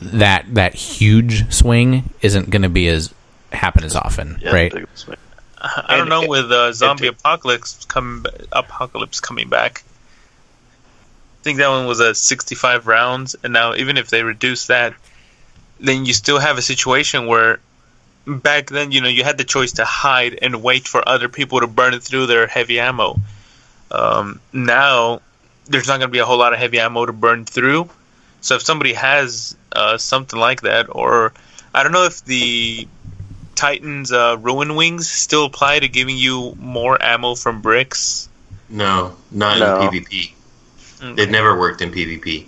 that that huge swing isn't going to be as happen as often, Yeah, right? I don't know it- with uh, zombie it- apocalypse coming apocalypse coming back. I think that one was a 65 rounds, and now even if they reduce that, then you still have a situation where back then you know you had the choice to hide and wait for other people to burn through their heavy ammo. Um, now there's not going to be a whole lot of heavy ammo to burn through. So if somebody has uh, something like that, or I don't know if the Titan's uh, Ruin Wings still apply to giving you more ammo from bricks. No, not No. in PvP. They've never worked in PvP.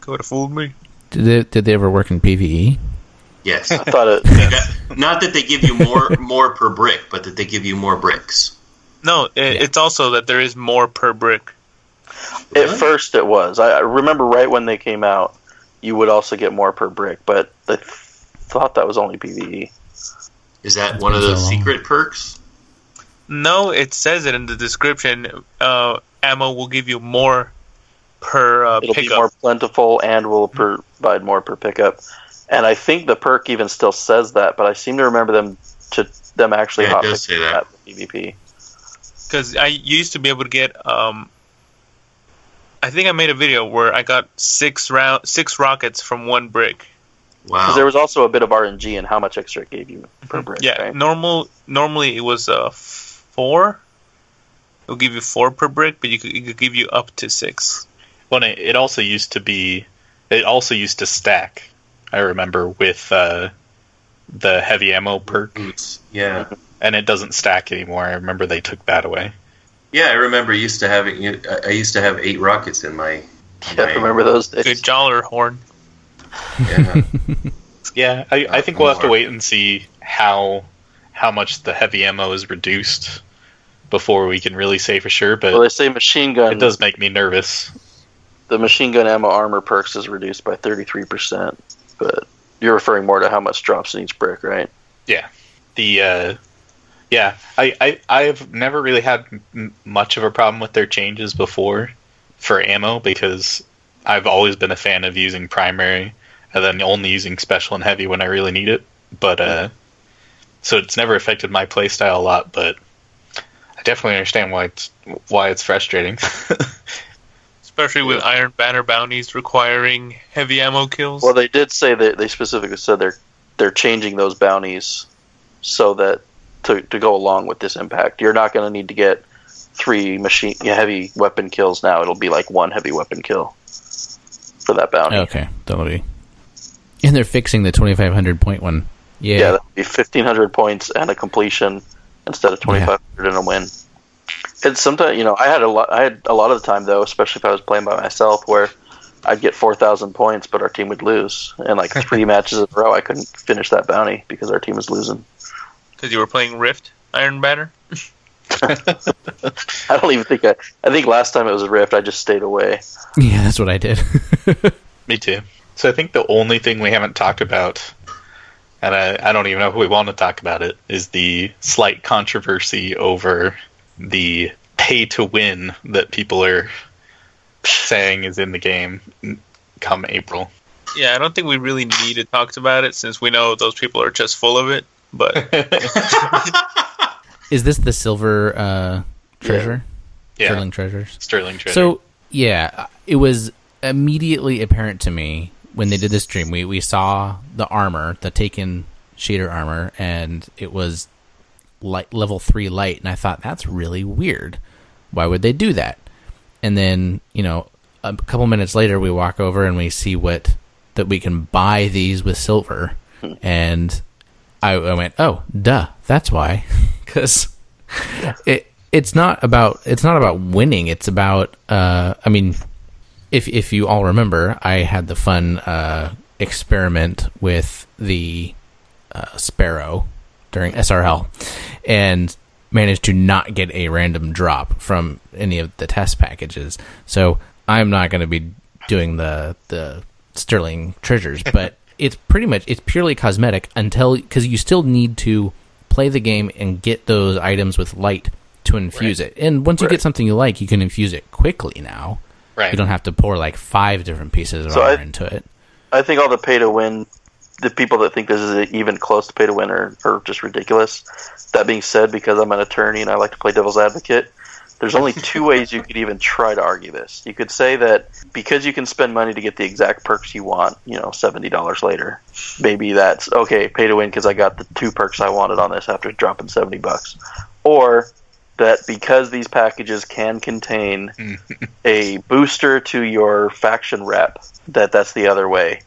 Could have fooled me. Did they, did they ever work in PVE? Yes, I thought it. Not- not that they give you more more per brick, but that they give you more bricks. No, it, it's also that there is more per brick. At first, it was. I, I remember right when they came out, you would also get more per brick, but I th- thought that was only. PVE. Is that It's one been of so those long. secret perks? No, it says it in the description. Uh, ammo will give you more per uh, It'll pickup. be more plentiful and will provide more per pickup. And I think the perk even still says that, but I seem to remember them to them actually Yeah, it hot does say that. for PvP. because I used to be able to get. Um, I think I made a video where I got six round six rockets from one brick. Wow. Because there was also a bit of RNG in how much extra it gave you per brick. Yeah, right? normal normally it was uh four. It'll give you four per brick, but you could, it could give you up to six. Well, it, it also used to be. It also used to stack. I remember with uh, the heavy ammo perk, Boots. Yeah. and it doesn't stack anymore. I remember they took that away. Yeah, I remember used to having. I I used to have eight rockets in my. Yeah, I remember those Good days. Gjallarhorn. Yeah. Yeah, I, I think we'll have to wait and see how how much the heavy ammo is reduced before we can really say for sure. But Well, they say machine gun. it does make me nervous. The machine gun ammo armor perks is reduced by 33%, but you're referring more to how much drops in each brick, right? Yeah. The uh yeah i i i've never really had m- much of a problem with their changes before for ammo because i've always been a fan of using primary and then only using special and heavy when i really need it but uh so it's never affected my playstyle a lot but i definitely understand why it's why it's frustrating Especially with Iron Banner bounties requiring heavy ammo kills. Well, they did say that they specifically said they're they're changing those bounties so that to to go along with this impact, you're not going to need to get three machine heavy weapon kills now. It'll be like one heavy weapon kill for that bounty. Okay, that'll be. And they're fixing the 2500 point one. Yeah. Yeah, that'll be 1500 points and a completion instead of 2500 and a win. And sometimes, you know, I had a lot. I had a lot of the time though, especially if I was playing by myself, where I'd get 4000 points, but our team would lose, and like three matches in a row, I couldn't finish that bounty because our team was losing. Because you were playing Rift Iron Banner. I don't even think I. I think last time it was rift, I just stayed away. Yeah, that's what I did. Me too. So I think the only thing we haven't talked about, and I, I don't even know if we want to talk about it, is the slight controversy over the pay to win that people are saying is in the game come April. Yeah, I don't think we really need to talk about it since we know those people are just full of it. But Is this the silver uh, treasure? Yeah, Sterling treasures. Sterling Treasure. So yeah, it was immediately apparent to me when they did this stream. We we saw the armor, the taken shader armor, and it was light level three light, and I thought that's really weird. Why would they do that? And then you know, a couple minutes later, we walk over and we see what that we can buy these with silver, and I, I went, oh, duh, that's why, because it it's not about it's not about winning. It's about uh, I mean, if if you all remember, I had the fun uh, experiment with the uh, Sparrow during SRL, and managed to not get a random drop from any of the test packages. So I'm not going to be doing the the sterling treasures, but it's pretty much it's purely cosmetic until because you still need to play the game and get those items with light to infuse it. And once you Right. get something you like, you can infuse it quickly now. right. You don't have to pour like five different pieces of So I- into it. I think all the pay to win, the people that think this is even close to pay to win are, are just ridiculous. That being said, because I'm an attorney and I like to play devil's advocate, there's only two ways you could even try to argue this. You could say that because you can spend money to get the exact perks you want, you know, $70 later, maybe that's okay, pay to win because I got the two perks I wanted on this after dropping 70 bucks. Or that because these packages can contain a booster to your faction rep, that that's the other way.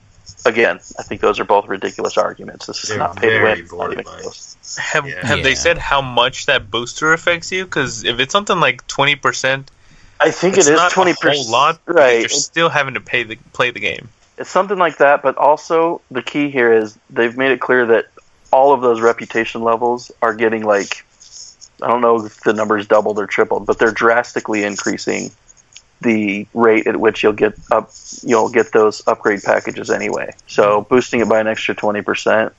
Again, I think those are both ridiculous arguments. This is They're not pay to win. It's not even borderline. close. have Yeah. they said how much that booster affects you? Because if it's something like twenty percent, I think it's it is not twenty percent. lot. right? You're still having to pay the play the game. It's something like that, but also the key here is they've made it clear that all of those reputation levels are getting like I don't know if the numbers doubled or tripled, but they're drastically increasing the rate at which you'll get up you'll get those upgrade packages anyway. So boosting it by an extra twenty percent.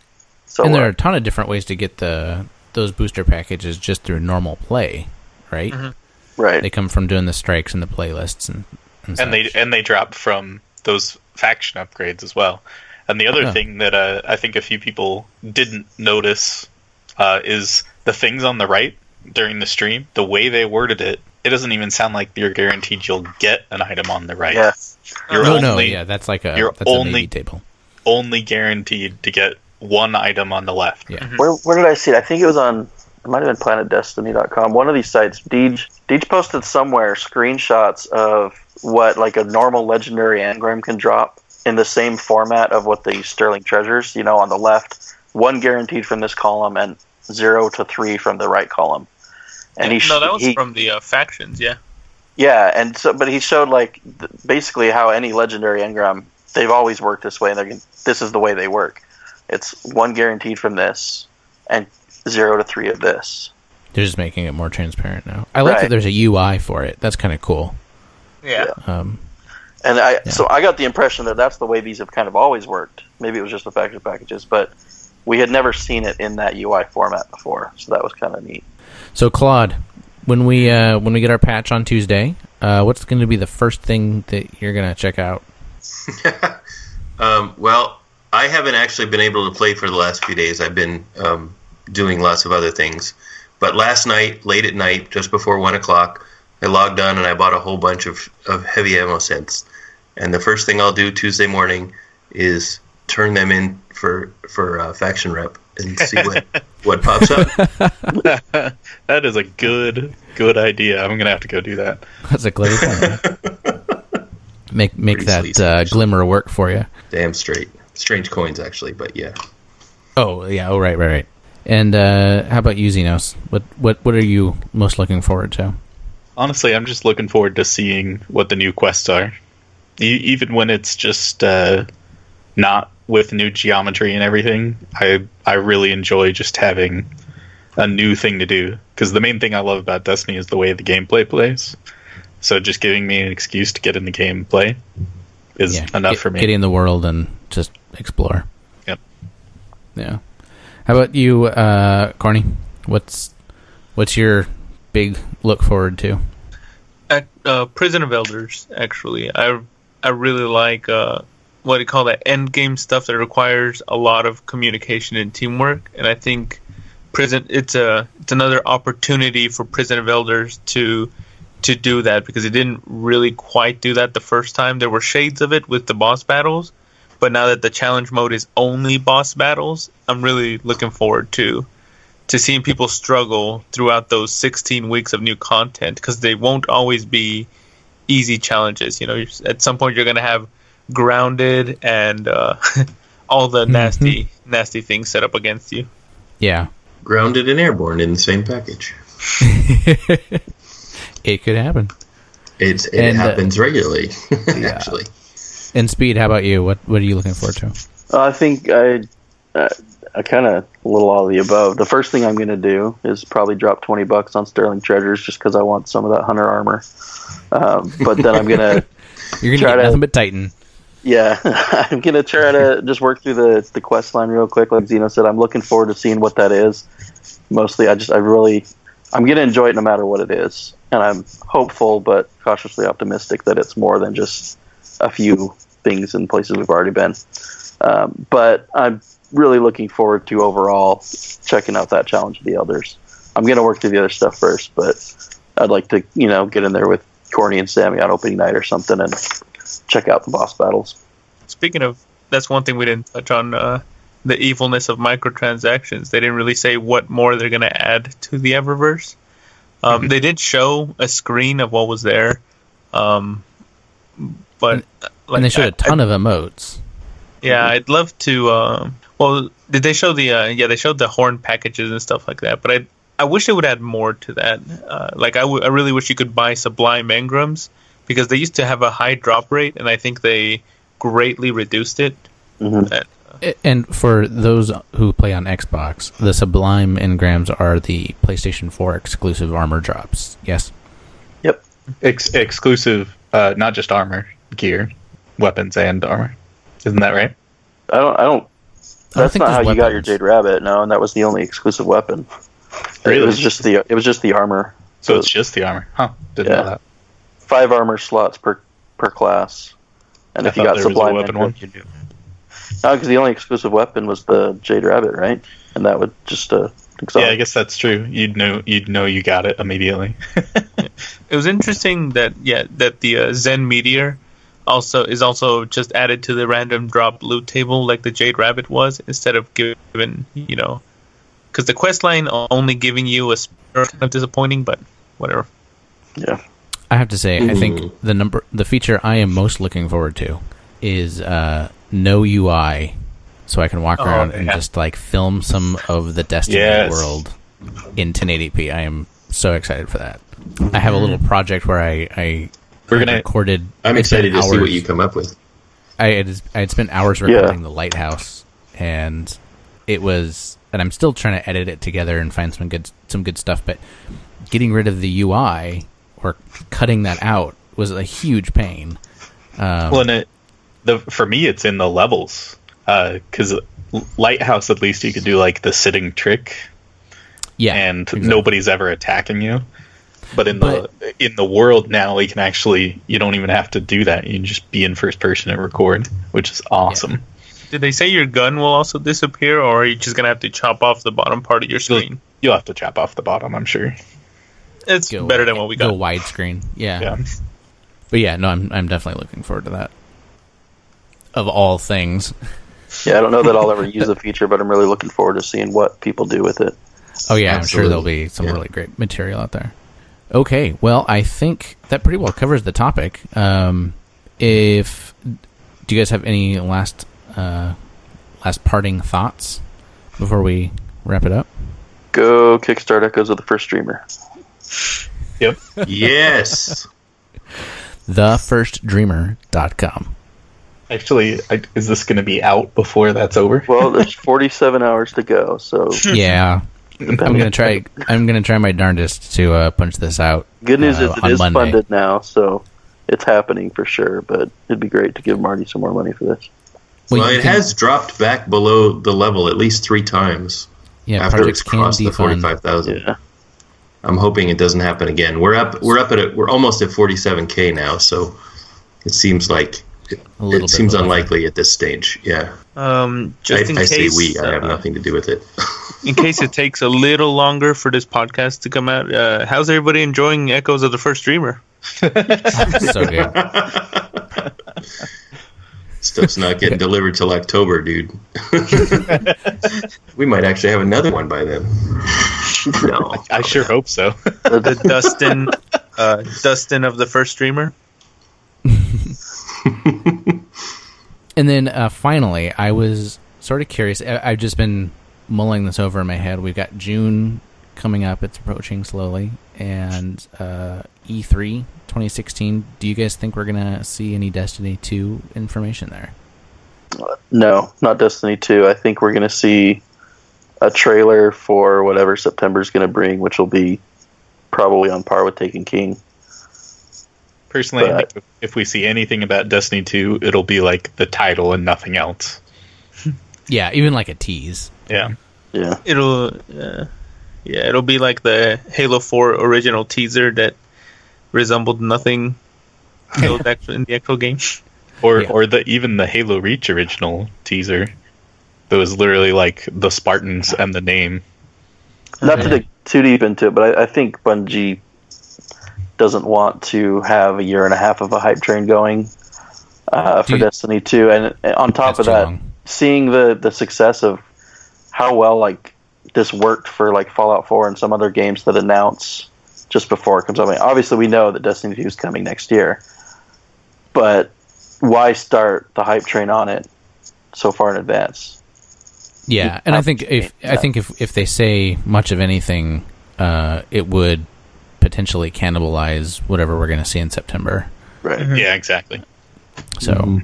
So and there are a ton of different ways to get the those booster packages just through normal play, right? Mhm. right. They come from doing the strikes and the playlists and and, and they and they drop from those faction upgrades as well. And the other Yeah. thing that uh, I think a few people didn't notice uh, is the things on the right during the stream. The way they worded it, it doesn't even sound like you're guaranteed you'll get an item on the right. Yeah. You're oh only no, yeah, that's like a you're that's a only- maybe table. only guaranteed to get one item on the left. Yeah. Where where did I see it? I think it was on it might have been planetdestiny.com. One of these sites, Deej, Deej posted somewhere screenshots of what like a normal legendary engram can drop in the same format of what the sterling treasures. You know, on the left, one guaranteed from this column and zero to three from the right column. And he no, that was he, from the uh, factions. Yeah. yeah, and so but he showed like th- basically how any legendary engram they've always worked this way, and they're this is the way they work. It's one guaranteed from this, and zero to three of this. They're just making it more transparent now. I like that there's a UI for it. That's kind of cool. Yeah. Um, And I Yeah. so I got the impression that that's the way these have kind of always worked. Maybe it was just the faction packages, but we had never seen it in that UI format before, so that was kind of neat. So Claude, when we uh, when we get our patch on Tuesday, uh, what's going to be the first thing that you're going to check out? Um, well, I haven't actually been able to play for the last few days. I've been um, doing lots of other things. But last night, late at night, just before one o'clock, I logged on and I bought a whole bunch of, of heavy ammo sets. And the first thing I'll do Tuesday morning is turn them in for for uh, faction rep and see what what pops up. that is a good good idea. I'm gonna have to go do that. That's a clever plan. make make Pretty that uh, glimmer work for you. Damn straight. Strange coins, actually, but yeah. Oh yeah. Oh right, right, right. And uh, how about you, Xenos? What what what are you most looking forward to? Honestly, I'm just looking forward to seeing what the new quests are. E- even when it's just uh, not with new geometry and everything, I I really enjoy just having a new thing to do. Because the main thing I love about Destiny is the way the gameplay plays. So just giving me an excuse to get in the game and play is Yeah, enough get, for me. Get in the world and just explore. Yep. Yeah. How about you, uh, Korny? What's what's your big look forward to? At, uh, Prison of Elders, actually, I I really like uh, what do you call that end game stuff that requires a lot of communication and teamwork, and I think prison it's a it's another opportunity for Prison of Elders to to do that because it didn't really quite do that the first time. There were shades of it with the boss battles, but now that the challenge mode is only boss battles, I'm really looking forward to to seeing people struggle throughout those 16 weeks of new content because they won't always be easy challenges. You know, at some point you're going to have grounded and uh, all the nasty, nasty things set up against you. Yeah. Grounded and airborne in the same package. It could happen. It's, it And, uh, happens regularly, actually. And Speed, how about you? What what are you looking forward to? Uh, I think I, uh, I kind of a little all of the above. The first thing I'm going to do is probably drop twenty bucks on Sterling Treasures just because I want some of that hunter armor. Um, but then I'm gonna, You're gonna get to- nothing but Titan. Yeah, I'm gonna try to just work through the the quest line real quick. Like Zeno said, I'm looking forward to seeing what that is. Mostly, I just I really I'm gonna enjoy it no matter what it is, and I'm hopeful but cautiously optimistic that it's more than just a few things and places we've already been. Um, but I'm really looking forward to overall checking out that challenge of the elders. I'm gonna work through the other stuff first, but I'd like to you know get in there with Korny and Sammy on opening night or something and check out the boss battles. Speaking of, that's one thing we didn't touch on uh, the evilness of microtransactions. They didn't really say what more they're going to add to the Eververse. Um, They did show a screen of what was there, um, but uh, like, and they showed I- a ton of emotes. Yeah, I'd love to. Um, well, did they show the? Uh, yeah, they showed the horn packages and stuff like that. But I, I wish they would add more to that. Uh, like I, w- I really wish you could buy Sublime Engrams because they used to have a high drop rate, and I think they greatly reduced it. Mhm. Uh, And for those who play on Xbox, the Sublime engrams are the PlayStation 4 exclusive armor drops. Yes. Ex- exclusive, uh, not just armor, gear, weapons, and armor. Isn't that right? I don't. I don't. I don't That's think not how there's you got your. Jade Rabbit. No, and that was the only exclusive weapon. Really? It was just the. It was just the armor. So it's just the armor, huh? Didn't Yeah. know that. Five armor slots per per class. And I if you got there was a Sublime weapon Engram, one. you do. No, because the only exclusive weapon was the Jade Rabbit, right? And that would just uh. Yeah, I guess that's true. You'd know, you'd know you got it immediately. it was interesting that yeah that the uh, Zen Meteor also is also just added to the random drop loot table like the Jade Rabbit was instead of given you know because the quest line only giving you a spur kind of disappointing, but whatever. Yeah. I have to say, I think the number, the feature I am most looking forward to is uh, no UI, so I can walk Oh, around and just like film some of the Destiny Yes. world in 1080p. I am so excited for that. I have a little project where I, I We're gonna- recorded. I'm excited spent to see what you come up with. I had, I had spent hours Yeah. recording the lighthouse, and it was, and I'm still trying to edit it together and find some good some good stuff. But getting rid of the UI or cutting that out was a huge pain. Um, Well, and it, the for me, it's in the levels because lighthouse at least you could do like the sitting trick, yeah, and exactly. nobody's ever attacking you. But in the in the world now, we can actually you don't even have to do that. You can just be in first person and record, which is awesome. Did they say your gun will also disappear, or are you just gonna have to chop off the bottom part of your screen? You'll have to chop off the bottom, I'm sure. It's Go better than what we got. Go widescreen. Yeah. Yeah. but yeah, no, I'm I'm definitely looking forward to that. Of all things, Yeah, I don't know that I'll ever use the feature, but I'm really looking forward to seeing what people do with it. oh yeah, I'm sure there'll be some Yeah. really great material out there. Okay, well, I think that pretty well covers the topic. Um, if do you guys have any last uh, last parting thoughts before we wrap it up? Go kickstart Echoes of the First Dreamer. Yep. Yes. Thefirstdreamer.com. Actually, I, is this going to be out before that's over? Well, there's 47 hours to go, so Yeah, I'm gonna try. I'm gonna try my darndest to uh, punch this out. good news uh, is it on is Monday. funded now, so it's happening for sure. But it'd be great to give Marty some more money for this. Well, well, it can- has dropped back below the level at least three times Yeah, after projects it's can crossed the forty-five thousand. Yeah, I'm hoping it doesn't happen again. We're up. We're up at it. We're almost at 47k now, so it seems like A it seems of a- unlikely at this stage. Yeah, Um, I, just in I say case, we. I have uh, nothing to do with it. in case it takes a little longer for this podcast to come out, uh, how's everybody enjoying Echoes of the First Dreamer? so good. Stuff's not getting delivered till October, dude. we might actually have another one by then. No, I sure hope so. The Dustin, uh, Dustin of the First Streamer. And then uh, finally, I was sort of curious. I- I've just been mulling this over in my head. We've got June coming up; it's approaching slowly, and uh, E3 2016. Do you guys think we're gonna see any Destiny 2 information there? no, not Destiny 2. I think we're going to see a trailer for whatever September's going to bring, which will be probably on par with Taken King. Personally, But- if- if we see anything about Destiny 2, it'll be like the title and nothing else. Yeah, even like a tease. Yeah. Yeah, It'll, uh, yeah, it'll be like the Halo Four original teaser that resembled nothing in the actual- in the actual game. Or Yeah. or the even the Halo Reach original teaser. That was literally like the Spartans and the name. not to dig too deep into it, but I, I think Bungie doesn't want to have a year and a half of a hype train going uh, for Do you- Destiny 2. And uh, on top of that, long. seeing the the success of how well like this worked for like Fallout 4 and some other games that announce just before it comes out. I mean, obviously, we know that Destiny 2 is coming next year, but why start the hype train on it so far in advance? Yeah, and I think if I think if if they say much of anything, uh, it would potentially cannibalize whatever we're going to see in September. Right. Yeah, exactly. So,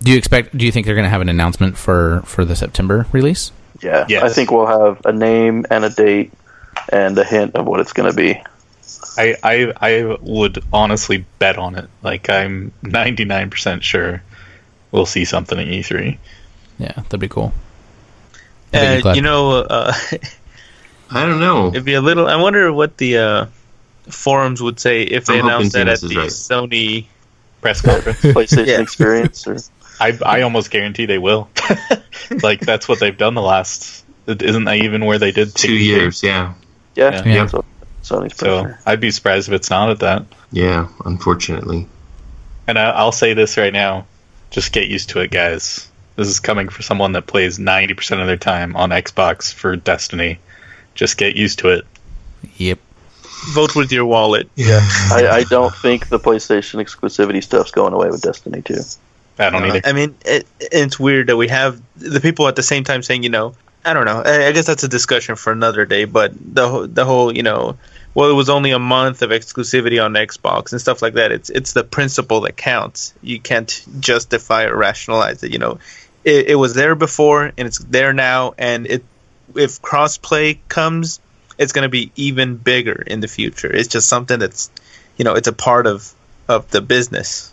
do you expect? Do you think they're going to have an announcement for for the September release? Yeah. Yes. I think we'll have a name and a date and a hint of what it's going to be. I, I I would honestly bet on it. Like I'm 99% sure we'll see something at E E3. Yeah, that'd be cool. I think Uh, you know, uh, I don't know. it'd be a little. I wonder what the uh, forums would say if they I'm announced that at the right. Sony. Press conference. PlayStation Yeah. experience or I I almost guarantee they will. like that's what they've done the last. Isn't that even where they did Two take- years, yeah, yeah, Yeah. that's what Sony's So pressure. I'd be surprised if it's not at that. yeah. Unfortunately, And I, I'll say this right now: just get used to it, guys. This is coming for someone that plays 90% of their time on Xbox for Destiny. Just get used to it. Yep. Vote with your wallet. Yeah. I, I don't think the PlayStation exclusivity stuff's going away with Destiny 2. I don't uh, either. I mean, it, it's weird that we have the people at the same time saying, you know, I don't know. I, I guess that's a discussion for another day. But the whole- the whole, you know, well, it was only a month of exclusivity on Xbox and stuff like that. It's it's the principle that counts. You can't justify or rationalize it. You know, it, it was there before and it's there now. And it if crossplay comes, it's going to be even bigger in the future. It's just something that's, you know, it's a part of of the business.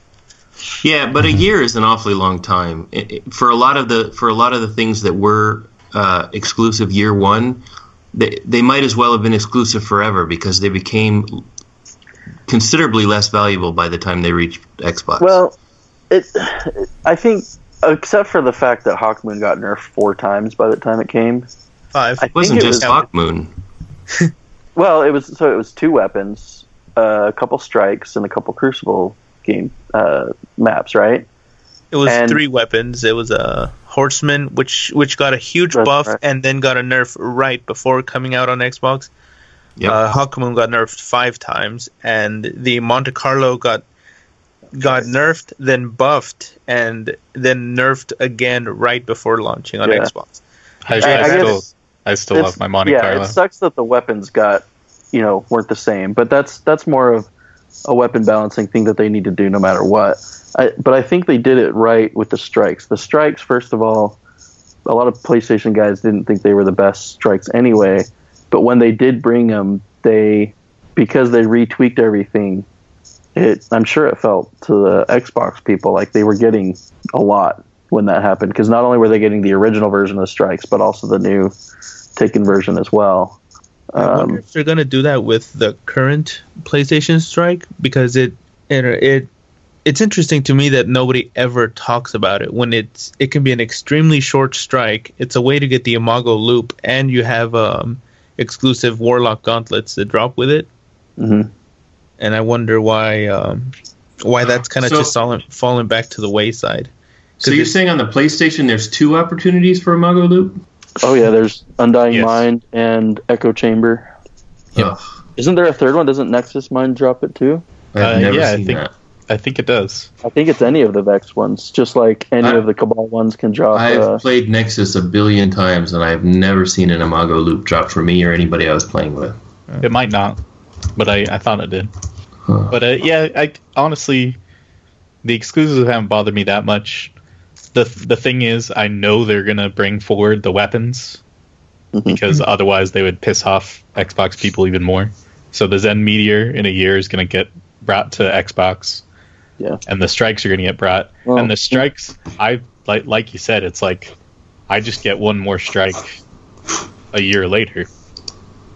Yeah, but a year is an awfully long time It- it- for a lot of the for a lot of the things that were uh, exclusive year one. They, they might as well have been exclusive forever because they became considerably less valuable by the time they reached Xbox. Well, it. I think, except for the fact that Hawkmoon got nerfed four times by the time it came. Five. I it wasn't think it just was, Hawkmoon. Well, it was so it was two weapons, uh, a couple strikes, and a couple Crucible game uh, maps, right? It was And- three weapons. It was a horseman, which which got a huge buff right. and then got a nerf right before coming out on Xbox. Yep. Uh, Hawkmoon got nerfed five times, and the Monte Carlo got got nerfed, then buffed, and then nerfed again right before launching on Yeah. Xbox. I, I, I still, I still love my Monte yeah, Carlo. it sucks that the weapons got, you know, weren't the same, but that's that's more of a weapon balancing thing that they need to do no matter what. I, but I think they did it right with the strikes. The strikes, first of all, a lot of PlayStation guys didn't think they were the best strikes anyway. But when they did bring them, they because they retweaked everything. It, I'm sure it felt to the Xbox people like they were getting a lot when that happened because not only were they getting the original version of strikes, but also the new taken version as well. I wonder Um, if they're gonna do that with the current PlayStation Strike because it it it it's interesting to me that nobody ever talks about it when it's it can be an extremely short strike. It's a way to get the Imago loop, and you have um, exclusive Warlock gauntlets that drop with it. mhm. And I wonder why um, why that's kind of So- just fallen fallen back to the wayside. So you're saying on the PlayStation there's two opportunities for a Imago Loop? Oh yeah, there's Undying Yes. Mind and Echo Chamber. Yep. Ugh, Isn't there a third one? Doesn't Nexus Mind drop it too? I've Uh, never yeah, I seen think- that. I think it does. I think it's any of the Vex ones, just like any I- of the Cabal ones can drop. I've Uh, played Nexus a billion times and I've never seen an Imago Loop drop for me or anybody I was playing with. It might not, but I, I thought it did. Huh. But uh, yeah, I honestly, the exclusives haven't bothered me that much. the The thing is, I know they're gonna bring forward the weapons because otherwise they would piss off Xbox people even more. So the Zen Meteor in a year is gonna get brought to Xbox. Yeah. and the strikes are gonna get brought. Well- and the strikes, I like like you said, it's like I just get one more strike a year later.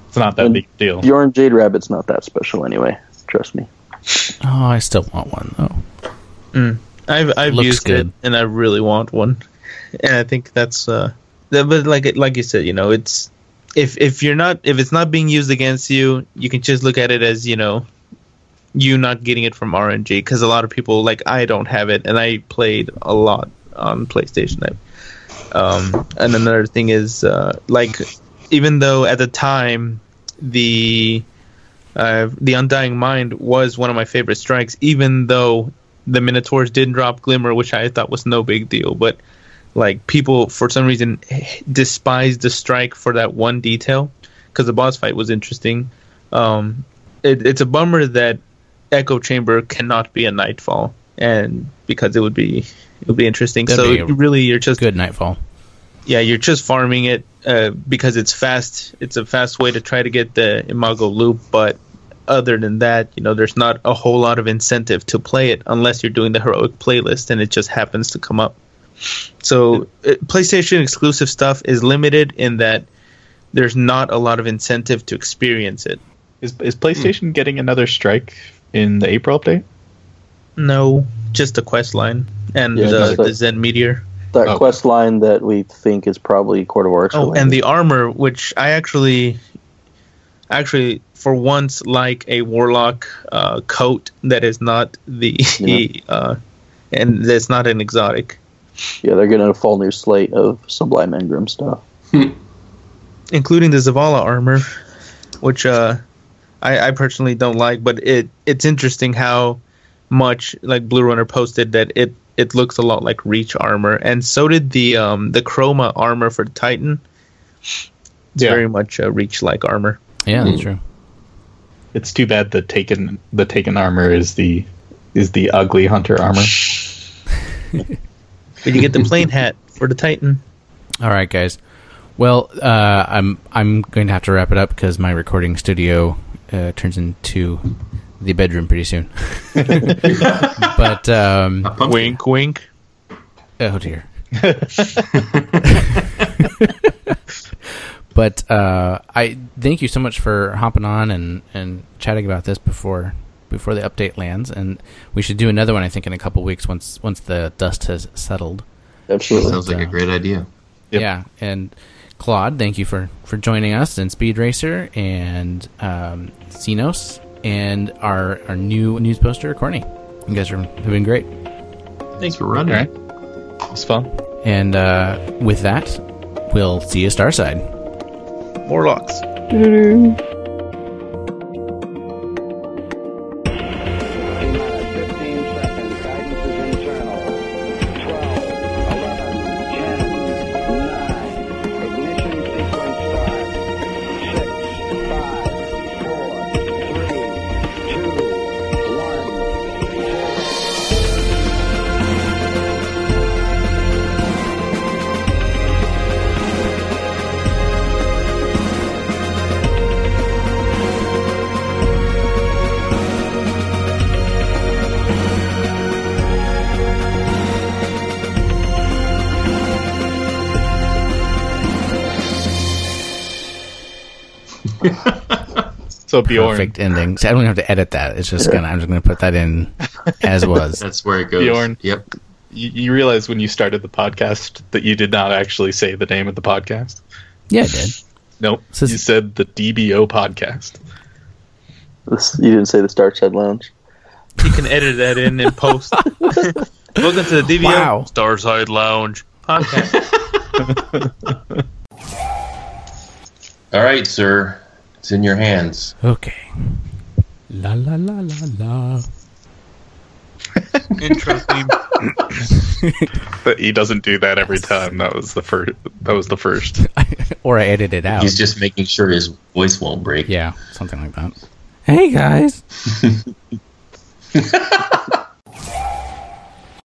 It's not that And big a deal. Beorn Jade Rabbit's not that special anyway. Trust me. Oh, I still want one though. I've I've Looks used good. it and I really want one, and I think that's uh, that, but like like you said, you know, it's if if you're not if it's not being used against you, you can just look at it as you know, you not getting it from RNG because a lot of people like I don't have it and I played a lot on PlayStation. Um, and another thing is uh, like even though at the time the uh, the Undying Mind was one of my favorite strikes, even though the Minotaurs didn't drop Glimmer, which I thought was no big deal. But like people, for some reason, despised the strike for that one detail because the boss fight was interesting. Um, it, it's a bummer that Echo Chamber cannot be a Nightfall, and because it would be it would be interesting. That'd so be really, you're just Good Nightfall. Yeah, you're just farming it uh, because it's fast. It's a fast way to try to get the Imago loop, but other than that, you know, there's not a whole lot of incentive to play it unless you're doing the heroic playlist and it just happens to come up. So, uh, PlayStation exclusive stuff is limited in that there's not a lot of incentive to experience it. Is is PlayStation getting another strike in the April update? No, just the quest line and Yeah, the, just the- the Zen Meteor. That Oh. quest line that we think is probably Court of Oryx. Oh, related. and the armor, which I actually, actually, for once, like a warlock uh, coat that is not the, Yeah. uh, and that's not an exotic. yeah, they're getting a full new slate of Sublime Engram stuff. including the Zavala armor, which uh, I, I personally don't like. But it it's interesting how much like Blue Runner posted that it it looks a lot like Reach armor, and so did the um the Chroma armor for Titan. It's Yeah. very much a Reach like armor. Yeah, that's true. It's too bad the taken the taken armor is the is the ugly hunter armor. But you get the plane hat for the Titan. All right, guys. Well, uh, I'm I'm going to have to wrap it up because my recording studio uh, turns into the bedroom pretty soon. but um, Wink, wink. oh dear. but uh, I thank you so much for hopping on and, and chatting about this before before the update lands, and we should do another one. I think in a couple weeks once once the dust has settled. Absolutely. Sounds like a great idea. Yep. Yeah, and Claude, thank you for for joining us, and Speed Racer, and um, Xenos, and our our new news poster, Korny. You guys are, have been great. Thanks for running. All right. It's fun. And uh, with that, we'll see you at Starside. Morlocks. So Beorn, Perfect ending. So I don't even have to edit that. It's just gonna. I'm just gonna put that in as was. That's where it goes. Beorn. Yep. you, you realize when you started the podcast that you did not actually say the name of the podcast. Yeah, I did. Nope. So- you said the DBO podcast. This, you didn't say the Starside Lounge. You can edit that in and post. Welcome to the DBO Wow. Starside Lounge podcast. All right, sir. It's in your hands. Okay. La la la la la. Intro theme. But he doesn't do that every time. That was the first. That was the first. or I edit it out. He's just making sure his voice won't break. Yeah, something like that. Hey guys.